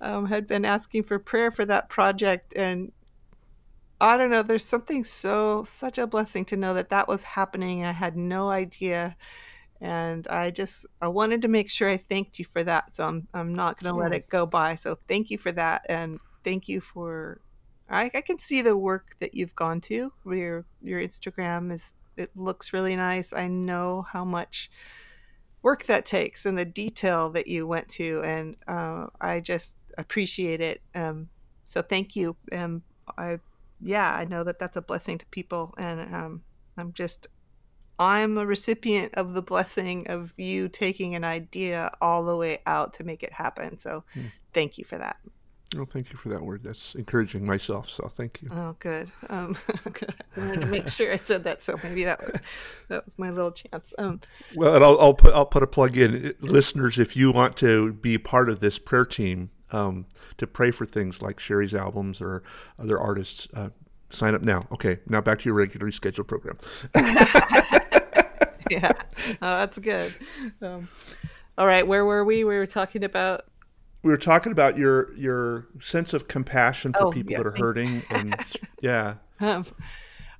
um, had been asking for prayer for that project. And I don't know, there's something so, such a blessing to know that that was happening. I had no idea. And I just, I wanted to make sure I thanked you for that. So I'm, I'm not going to let it go by. So thank you for that. And thank you for I, I can see the work that you've gone to. Your your Instagram is it looks really nice. I know how much work that takes and the detail that you went to, and uh, I just appreciate it. Um, so thank you. Um, I yeah, I know that that's a blessing to people, and um, I'm just I'm a recipient of the blessing of you taking an idea all the way out to make it happen. So hmm. thank you for that. Oh, thank you for that word. That's encouraging myself. So thank you. Oh, good. Um, I wanted to make sure I said that, so maybe that was, that was my little chance. Um, well, and I'll, I'll put I'll put a plug in, listeners. If you want to be part of this prayer team um, to pray for things like Sherri's albums or other artists, uh, sign up now. Okay, now back to your regularly scheduled program. yeah, oh, that's good. Um, all right, where were we? We were talking about we were talking about your your sense of compassion for oh, people yeah, that are hurting and yeah. Um,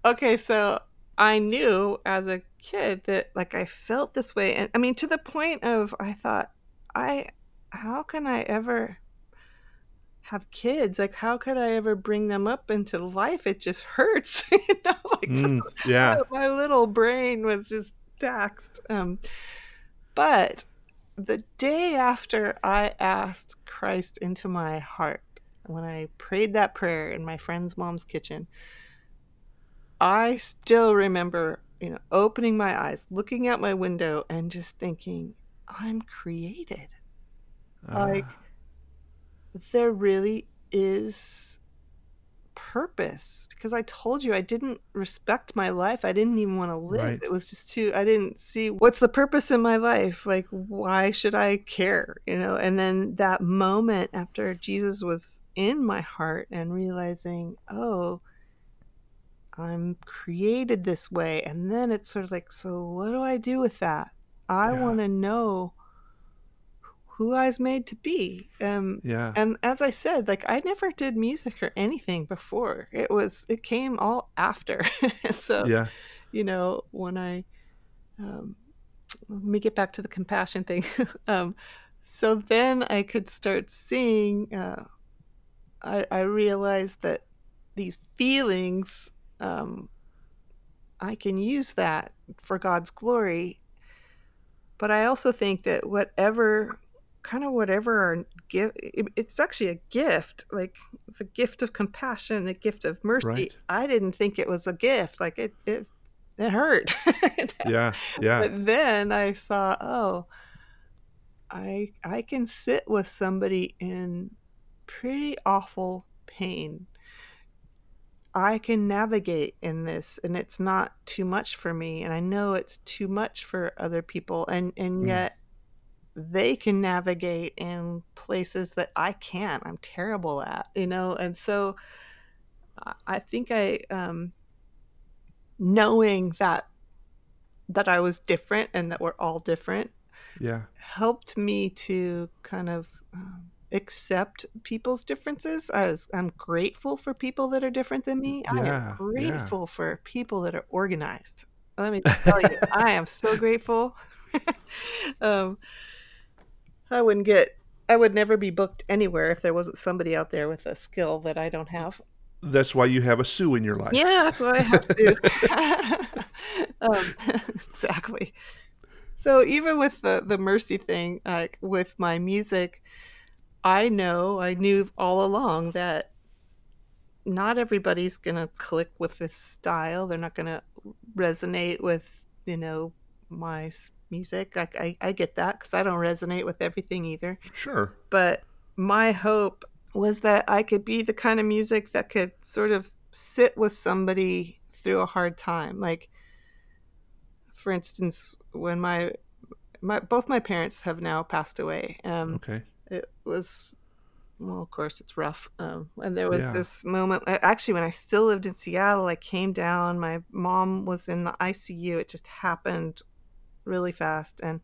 okay so i knew as a kid that like i felt this way and i mean to the point of i thought i how can i ever have kids? Like how could i ever bring them up into life? It just hurts you know like mm, this, yeah. my little brain was just taxed um but the day after I asked Christ into my heart, when I prayed that prayer in my friend's mom's kitchen, I still remember, you know, opening my eyes, looking out my window, and just thinking, I'm created. Uh. Like, there really is purpose because I told you I didn't respect my life. I didn't even want to live. Right. It was just too, I didn't see what's the purpose in my life. Like, why should I care? You know, and then that moment after Jesus was in my heart and realizing, oh, I'm created this way. And then it's sort of like, so what do I do with that? I yeah. want to know who I was made to be. Um, yeah. And as I said, like I never did music or anything before. It was it came all after. so yeah. you know when I um, let me get back to the compassion thing. um, so then I could start seeing. Uh, I, I realized that these feelings um, i can use that for god's glory but i also think that whatever kind of whatever our gift it's actually a gift like the gift of compassion the gift of mercy Right. i didn't think it was a gift like it it, it hurt Yeah. Yeah. but then i saw oh i i can sit with somebody in pretty awful pain i can navigate in this and it's not too much for me and i know it's too much for other people and and Mm. yet they can navigate in places that i can't i'm terrible at you know and so I- think i um knowing that that i was different and that we're all different Yeah. helped me to kind of um, accept people's differences. I was, I'm grateful for people that are different than me. I Yeah, am yeah. grateful for people that are organized. Let me tell you, I am so grateful. um, I wouldn't get, I would never be booked anywhere if there wasn't somebody out there with a skill that I don't have. That's why you have a Sue in your life. Yeah, that's why I have to. um, exactly. So even with the the mercy thing, like with my music, I know I knew all along that not everybody's gonna click with this style. They're not gonna resonate with you know my music. I I, I get that because I don't resonate with everything either Sure. but my hope was that I could be the kind of music that could sort of sit with somebody through a hard time. Like, for instance, when my my both my parents have now passed away. Um, Okay. it was well of course it's rough um, and there was Yeah. this moment actually when i still lived in seattle i came down my mom was in the icu it just happened really fast and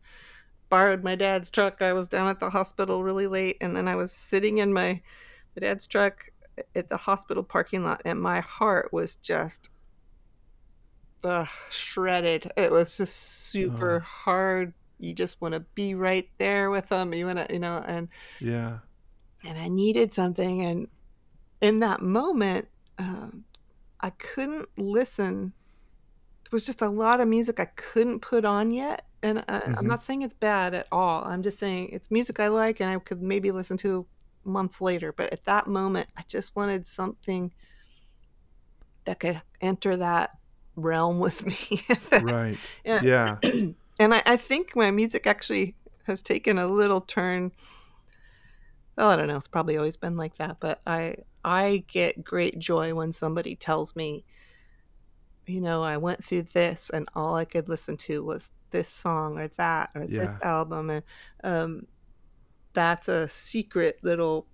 borrowed my dad's truck i was down at the hospital really late and then i was sitting in my, my dad's truck at the hospital parking lot and my heart was just shredded it was just super Oh. hard you just want to be right there with them you want to you know and Yeah. and I needed something. And in that moment, um, I couldn't listen. Was just a lot of music I couldn't put on yet. And I, Mhm. I'm not saying it's bad at all. I'm just saying it's music I like and I could maybe listen to months later. But at that moment, I just wanted something that could enter that realm with me. Right. Yeah. Yeah. and I, I think my music actually has taken a little turn well i don't know it's probably always been like that but i i get great joy when somebody tells me you know i went through this and all i could listen to was this song or that or this album and um that's a secret little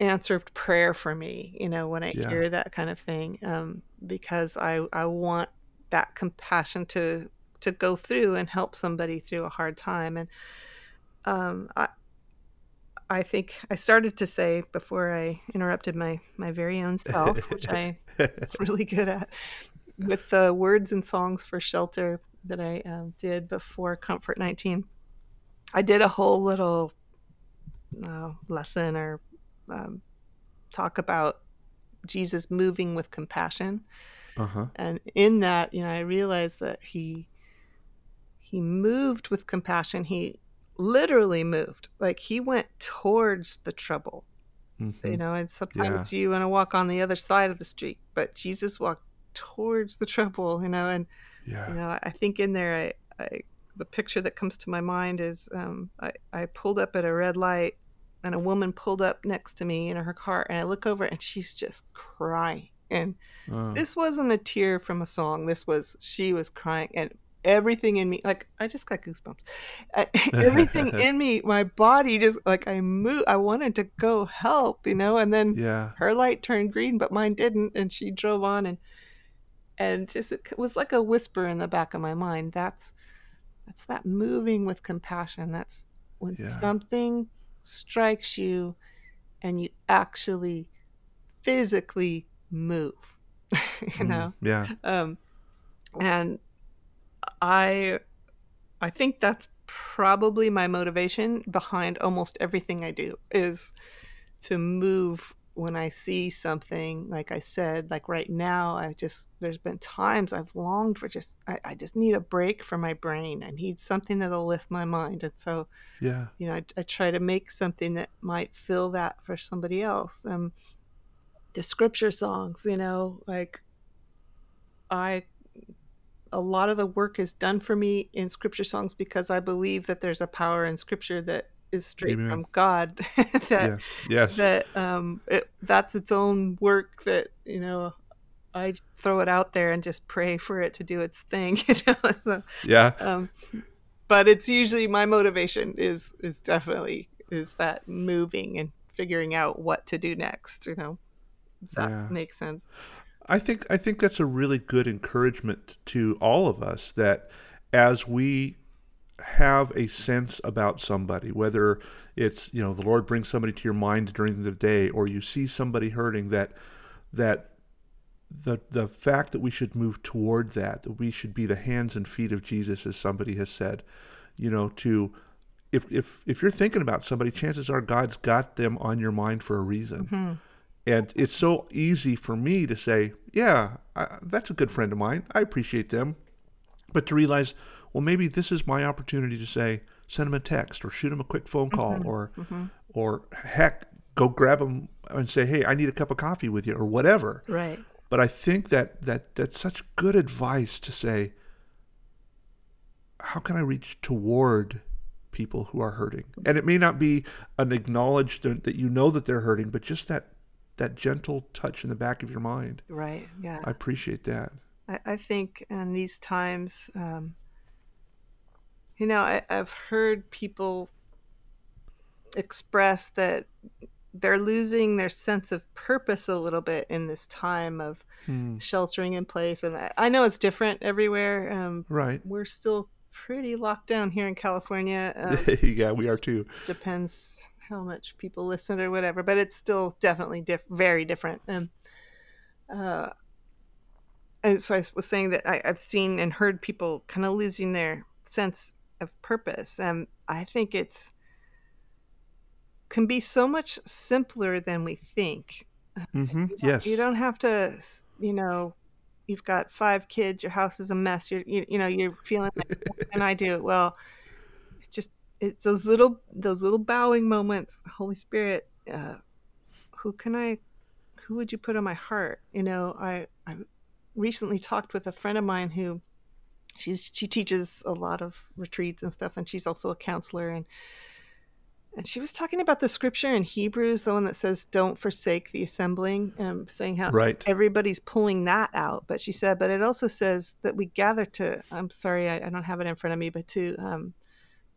answered prayer for me you know when i Yeah. hear that kind of thing um because i i want that compassion to to go through and help somebody through a hard time and um i i think i started to say before i interrupted my my very own self which i really good at with the words and songs for shelter that i um, did before comfort 19 i did a whole little uh, lesson or um, talk about jesus moving with compassion. Uh huh. and in that you know i realized that he he moved with compassion. He literally moved. Like he went towards the trouble you know and sometimes you want to walk on the other side of the street but jesus walked towards the trouble you know and Yeah. you know i think in there i, I the picture that comes to my mind is um, I, I pulled up at a red light and a woman pulled up next to me in her car and i look over and she's just crying and Oh. this wasn't a tear from a song this was she was crying and everything in me like i just got goosebumps Uh, everything in me my body just like i moved i wanted to go help you know and then yeah. her light turned green but mine didn't and she drove on and and just it was like a whisper in the back of my mind that's that's that moving with compassion that's when Yeah. something strikes you and you actually physically move you know Mm, Yeah. um and i i think that's probably my motivation behind almost everything i do is to move when I see something, like I said, like right now, I just, there's been times I've longed for just, I, I just need a break for my brain. I need something that'll lift my mind. And so, yeah, you know, I, I try to make something that might fill that for somebody else. Um, the scripture songs, you know, like I, a lot of the work is done for me in scripture songs because I believe that there's a power in scripture that is straight Amen. from God. that yes, yes. that um, it, that's its own work. That you know, I throw it out there and just pray for it to do its thing. You know, so, yeah. Um, but it's usually my motivation is is definitely is that moving and figuring out what to do next. You know, does that yeah. make sense? I think I think that's a really good encouragement to all of us that as we have a sense about somebody, whether it's you know the Lord brings somebody to your mind during the day, or you see somebody hurting, that that the the fact that we should move toward that, that we should be the hands and feet of Jesus, as somebody has said, you know, to if if if you're thinking about somebody, chances are God's got them on your mind for a reason. Mm-hmm. And it's so easy for me to say, yeah, I, that's a good friend of mine. I appreciate them. But to realize, well, maybe this is my opportunity to say, send them a text or shoot them a quick phone call mm-hmm. or, mm-hmm. or heck, go grab them and say, hey, I need a cup of coffee with you or whatever. Right. But I think that, that that's such good advice to say, how can I reach toward people who are hurting? And it may not be an acknowledgement that you know that they're hurting, but just that that gentle touch in the back of your mind. Right. Yeah. I appreciate that. I, I think in these times, um, you know, I, I've heard people express that they're losing their sense of purpose a little bit in this time of hmm. sheltering in place. And I know it's different everywhere. Um, right. We're still pretty locked down here in California. Um, yeah, we are too. Depends how much people listen or whatever, but it's still definitely diff- very different. And, uh, and so I was saying that I, I've seen and heard people kind of losing their sense of purpose. And I think it's can be so much simpler than we think. Mm-hmm. You yes. You don't have to, you know, you've got five kids, your house is a mess. You're, you, you know, you're feeling like, can I do? Well, it's those little, those little bowing moments. Holy Spirit, uh, who can I, who would you put on my heart? You know, I, I recently talked with a friend of mine who she's she teaches a lot of retreats and stuff and she's also a counselor and and she was talking about the scripture in Hebrews, the one that says, "Don't forsake the assembling," and saying how right. everybody's pulling that out. But she said, but it also says that we gather to. I'm sorry, I, I don't have it in front of me, but to um,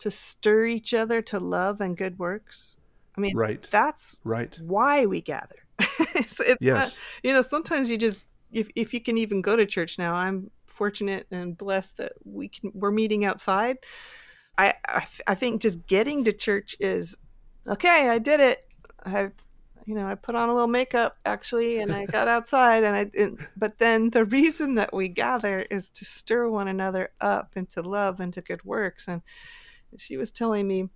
to stir each other to love and good works. I mean, right. That's right. Why we gather. it's, it's yes. Not, you know, sometimes you just if if you can even go to church now. I'm fortunate and blessed that we can we're meeting outside. I, I, I think just getting to church is okay. I did it. I you know I put on a little makeup actually, and I got outside. And I and, but then the reason that we gather is to stir one another up into love and to good works. And she was telling me.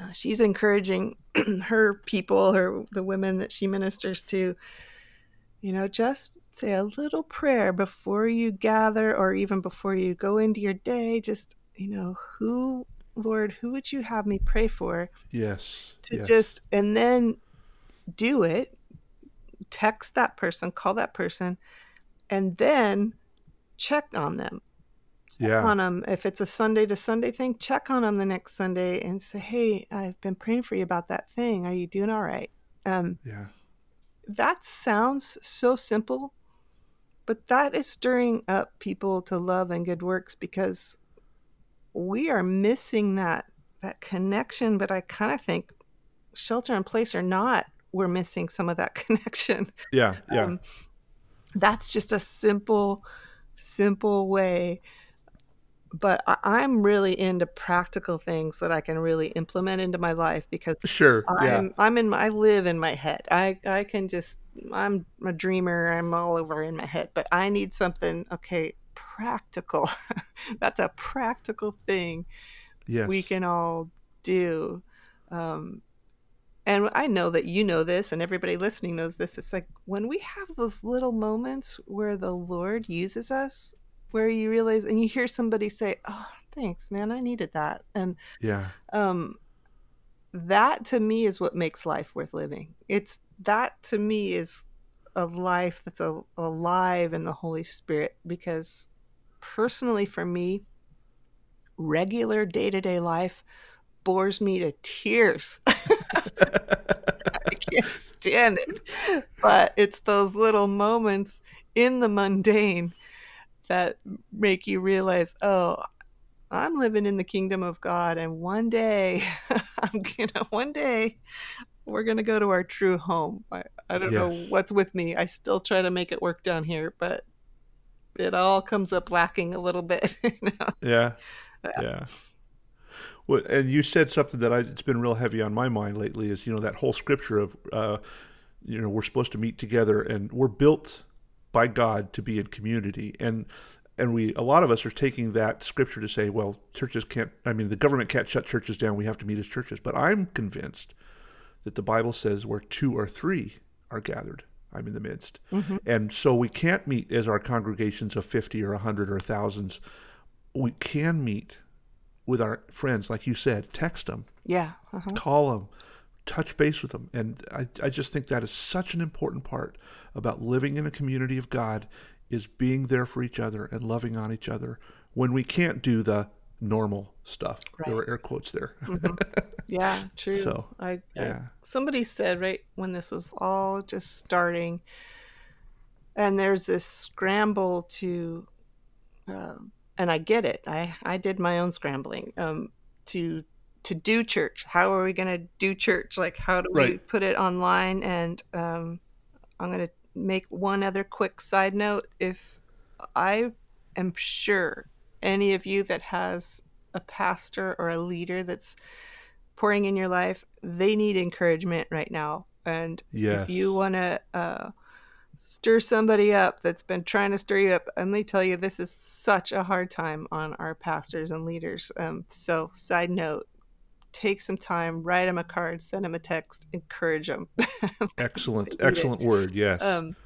Uh, she's encouraging her people, her the women that she ministers to, you know, just say a little prayer before you gather or even before you go into your day. Just, you know, who, Lord, who would you have me pray for? Yes. To yes. just, and then do it, text that person, call that person, and then check on them. Yeah. on them. If it's a Sunday to Sunday thing, check on them the next Sunday and say, hey, I've been praying for you about that thing. Are you doing all right? Um, yeah. That sounds so simple, but that is stirring up people to love and good works because we are missing that that connection. But I kind of think shelter in place or not, we're missing some of that connection. Yeah, yeah. Um, that's just a simple, simple way but I, am really into practical things that I can really implement into my life because sure, I'm yeah. I'm in my, I live in my head. I I can just I'm a dreamer. I'm all over in my head, but I need something. Okay, practical. That's a practical thing. Yes. we can all do. Um, and I know that you know this and everybody listening knows this. It's like when we have those little moments where the Lord uses us, where you realize and you hear somebody say, "Oh, thanks, man. I needed that." And Yeah. um that to me is what makes life worth living. It's that to me is a life that's a, alive in the Holy Spirit because personally for me regular day-to-day life bores me to tears. I can't stand it. But it's those little moments in the mundane that make you realize, oh, I'm living in the kingdom of God, and one day, I'm gonna one day we're gonna go to our true home. I, I don't know what's with me. I still try to make it work down here, but it all comes up lacking a little bit. you know? Yeah. Yeah. Well, and you said something that I, it's been real heavy on my mind lately is, you know, that whole scripture of, uh, you know, we're supposed to meet together and we're built by God to be in community. And, and we, a lot of us are taking that scripture to say, well, churches can't, I mean, the government can't shut churches down. We have to meet as churches. But I'm convinced that the Bible says where two or three are gathered, I'm in the midst. And so we can't meet as our congregations of 50 or 100 or thousands. We can meet with our friends, like you said, text them, Yeah. Uh-huh. call them, touch base with them. And I, I just think that is such an important part about living in a community of God is being there for each other and loving on each other when we can't do the normal stuff. There were air quotes there. Yeah, true. So, I, I yeah. somebody said right when this was all just starting, and there's this scramble to, um, and I get it. I I did my own scrambling um, to to do church. How are we going to do church? Like, how do we put it online? And um, I'm going to make one other quick side note. If I am sure any of you that has a pastor or a leader that's pouring in your life, they need encouragement right now. And Yes. if you want to uh, stir somebody up that's been trying to stir you up, and they tell you this is such a hard time on our pastors and leaders. Um, so, side note, take some time, write them a card, send them a text, encourage them. excellent, it. excellent word. Yes. um,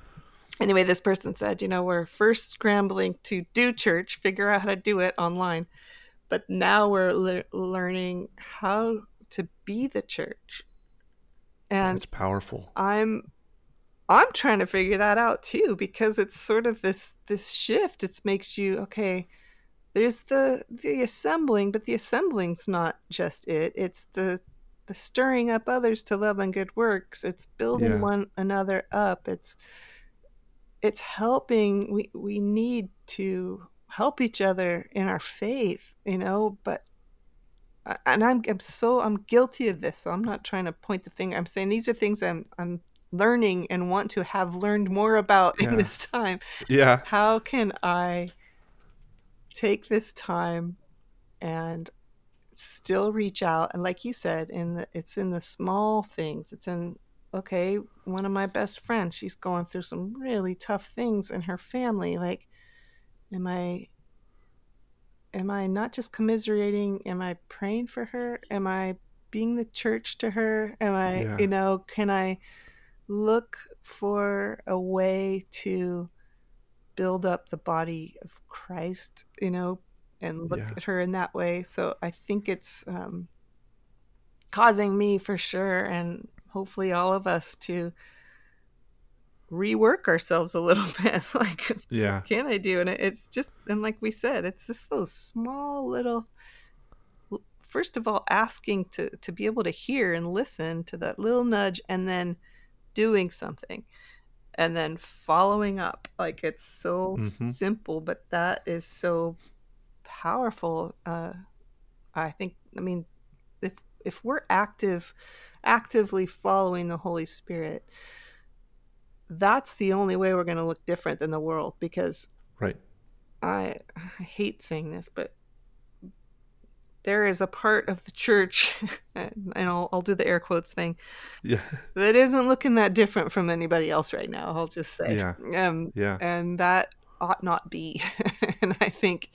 anyway, this person said, you know, we're first scrambling to do church, figure out how to do it online, but now we're le- learning how to be the church. And it's powerful. I'm I'm trying to figure that out too because it's sort of this this shift. It makes you okay. There's the the assembling, but the assembling's not just it. It's the the stirring up others to love and good works. It's building Yeah. one another up. It's it's helping. We we need to help each other in our faith, you know. But uh, and I'm I'm so I'm guilty of this. So I'm not trying to point the finger. I'm saying these are things I'm I'm learning and want to have learned more about Yeah. in this time. Yeah. How can I take this time and still reach out and like you said in the it's in the small things. It's in okay, one of my best friends, she's going through some really tough things in her family. Like am I am I not just commiserating? Am I praying for her? Am I being the church to her? Am I, Yeah. you know, can I look for a way to build up the body of Christ, you know, and look Yeah. at her in that way? So I think it's um, causing me for sure, and hopefully all of us to rework ourselves a little bit. like, Yeah. can I do? And it- it's just, and like we said, it's just those small little. First of all, asking to to be able to hear and listen to that little nudge, and then doing something, and then following up. Like it's so Mhm. simple, but that is so powerful. Uh, I think. I mean, if if we're active, actively following the Holy Spirit, that's the only way we're going to look different than the world because Right. I, I hate saying this, but there is a part of the church, and I'll, I'll do the air quotes thing, Yeah. that isn't looking that different from anybody else right now. I'll just say. Yeah. Um, Yeah. and that ought not be. and I think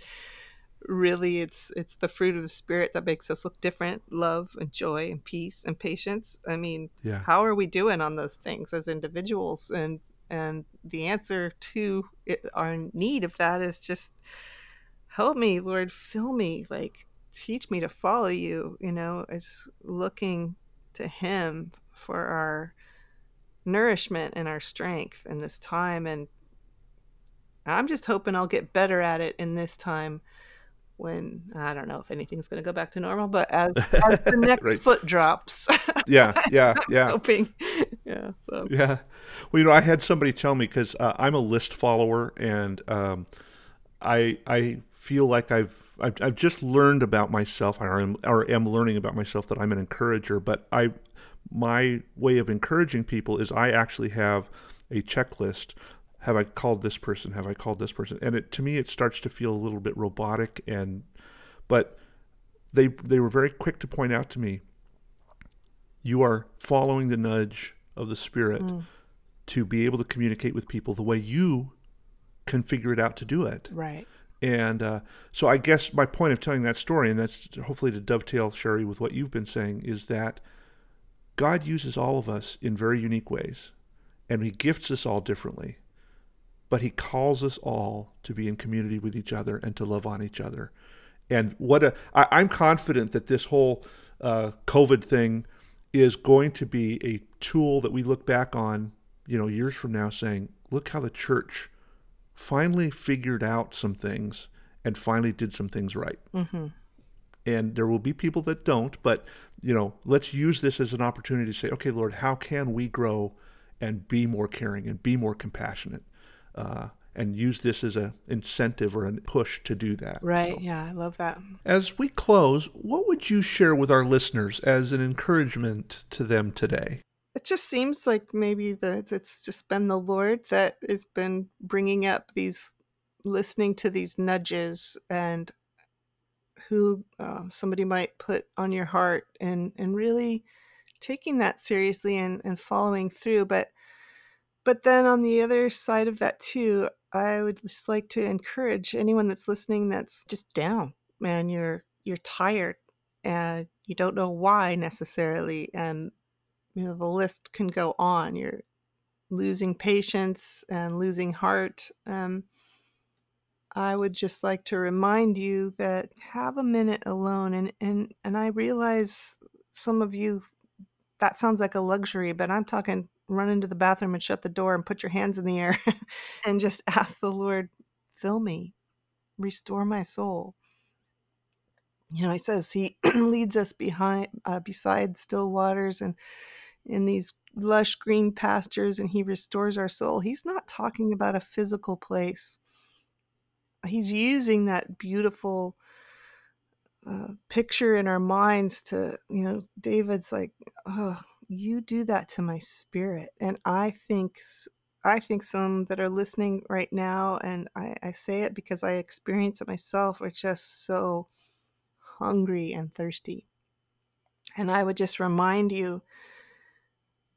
really it's it's the fruit of the spirit that makes us look different love and joy and peace and patience i mean Yeah. how are we doing on those things as individuals and and the answer to it, our need of that is just help me lord fill me like teach me to follow you you know it's looking to him for our nourishment and our strength in this time and i'm just hoping i'll get better at it in this time when i don't know if anything's going to go back to normal but as, as the next Right. foot drops Yeah, yeah, yeah. hoping yeah so Yeah. Well, you know, I had somebody tell me because uh, I'm a list follower, and um, I I feel like I've, I've I've just learned about myself, or am, or am learning about myself that I'm an encourager. But I my way of encouraging people is I actually have a checklist. Have I called this person? Have I called this person? And it to me, it starts to feel a little bit robotic. And but they they were very quick to point out to me you are following the nudge of the spirit mm. to be able to communicate with people the way you can figure it out to do it right and uh, so i guess my point of telling that story and that's hopefully to dovetail Sherri with what you've been saying is that god uses all of us in very unique ways and he gifts us all differently but he calls us all to be in community with each other and to love on each other. And what a I, i'm confident that this whole uh, covid thing is going to be a tool that we look back on you know years from now saying look how the church finally figured out some things and finally did some things right. And there will be people that don't but you know let's use this as an opportunity to say okay lord how can we grow and be more caring and be more compassionate? Uh, and use this as an incentive or a push to do that. Right So- yeah i love that. as we close what would you share with our listeners as an encouragement to them today it just seems like maybe that it's just been the lord that has been bringing up these listening to these nudges and who uh, somebody might put on your heart and and really taking that seriously and, and following through. But but then on the other side of that too i would just like to encourage anyone that's listening that's just down man you're you're tired and you don't know why necessarily. And you know the list can go on. You're losing patience and losing heart. Um, i would just like to remind you that have a minute alone and and and i realize some of you that sounds like a luxury but i'm talking run into the bathroom and shut the door and put your hands in the air and just ask the lord fill me restore my soul you know he says he leads us behind uh, beside still waters and in these lush green pastures and he restores our soul. He's not talking about a physical place. He's using that beautiful uh, picture in our minds to you know david's like oh you do that to my spirit. And i think i think some that are listening right now and i, I say it because i experience it myself are just so hungry and thirsty. And i would just remind you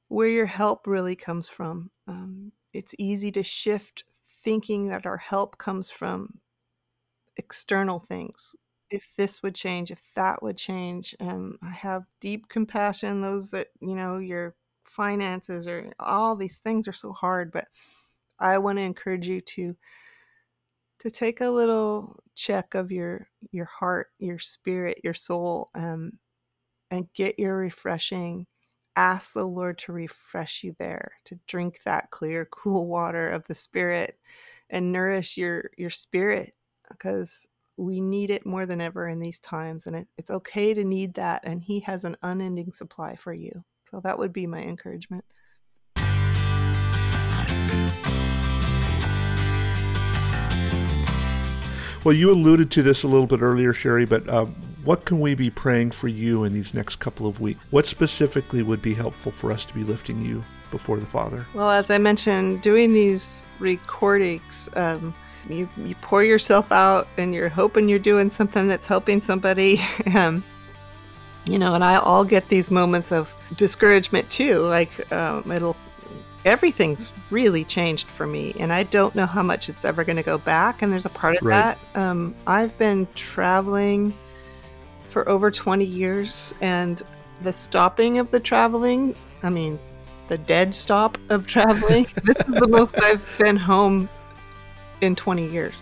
where your help really comes from. Um, it's easy to shift thinking that our help comes from external things. If this would change if that would change um, i have deep compassion those that you know your finances or all these things are so hard but i want to encourage you to to take a little check of your your heart your spirit your soul um, and get your refreshing. Ask the lord to refresh you there to drink that clear cool water of the spirit and nourish your your spirit because we need it more than ever in these times and it, it's okay to need that and he has an unending supply for you. So that would be my encouragement Well, you alluded to this a little bit earlier, Sherri, but uh, what can we be praying for you in these next couple of weeks? What specifically would be helpful for us to be lifting you before the Father? well as i mentioned doing these recordings um, you, you pour yourself out and you're hoping you're doing something that's helping somebody um, you know and i all get these moments of discouragement too like um, it'll everything's really changed for me, and I don't know how much it's ever going to go back. And there's a part of Right. that. Um, I've been traveling for over 20 years, and the stopping of the traveling, I mean, the dead stop of traveling, this is the most I've been home in 20 years.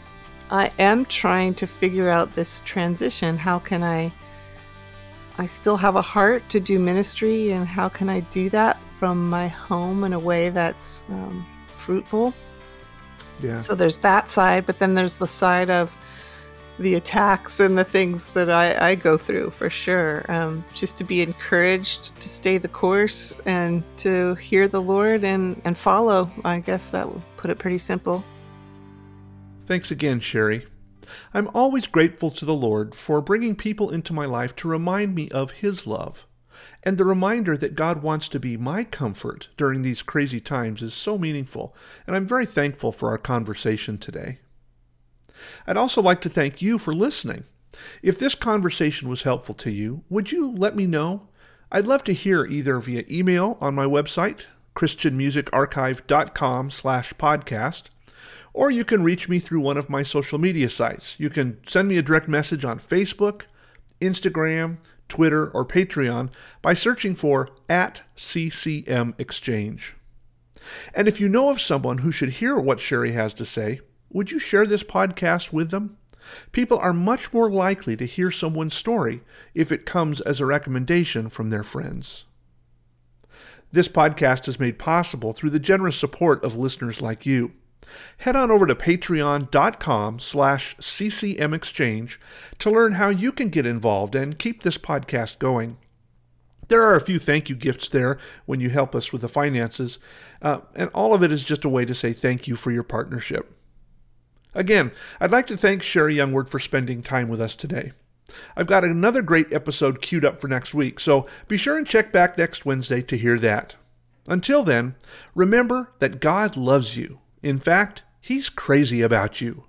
I am trying to figure out this transition. How can I? I still have a heart to do ministry, and how can I do that from my home in a way that's um, fruitful? Yeah. So there's that side, but then there's the side of the attacks and the things that I, I go through for sure. Um, just to be encouraged to stay the course and to hear the Lord and, and follow. I guess that would put it pretty simple. Thanks again, Sherri. I'm always grateful to the Lord for bringing people into my life to remind me of His love. And the reminder that God wants to be my comfort during these crazy times is so meaningful, and I'm very thankful for our conversation today. I'd also like to thank you for listening. If this conversation was helpful to you, would you let me know? I'd love to hear either via email on my website, christianmusicarchive.com slash podcast, or you can reach me through one of my social media sites. You can send me a direct message on Facebook, Instagram, Twitter, or Patreon by searching for at CCM Exchange. And if you know of someone who should hear what Sherri has to say, would you share this podcast with them? People are much more likely to hear someone's story if it comes as a recommendation from their friends. This podcast is made possible through the generous support of listeners like you. Head on over to patreon.com slash ccmexchange to learn how you can get involved and keep this podcast going. There are a few thank you gifts there when you help us with the finances, uh, and all of it is just a way to say thank you for your partnership. Again, I'd like to thank Sherri Youngward for spending time with us today. I've got another great episode queued up for next week, so be sure and check back next Wednesday to hear that. Until then, remember that God loves you. In fact, He's crazy about you.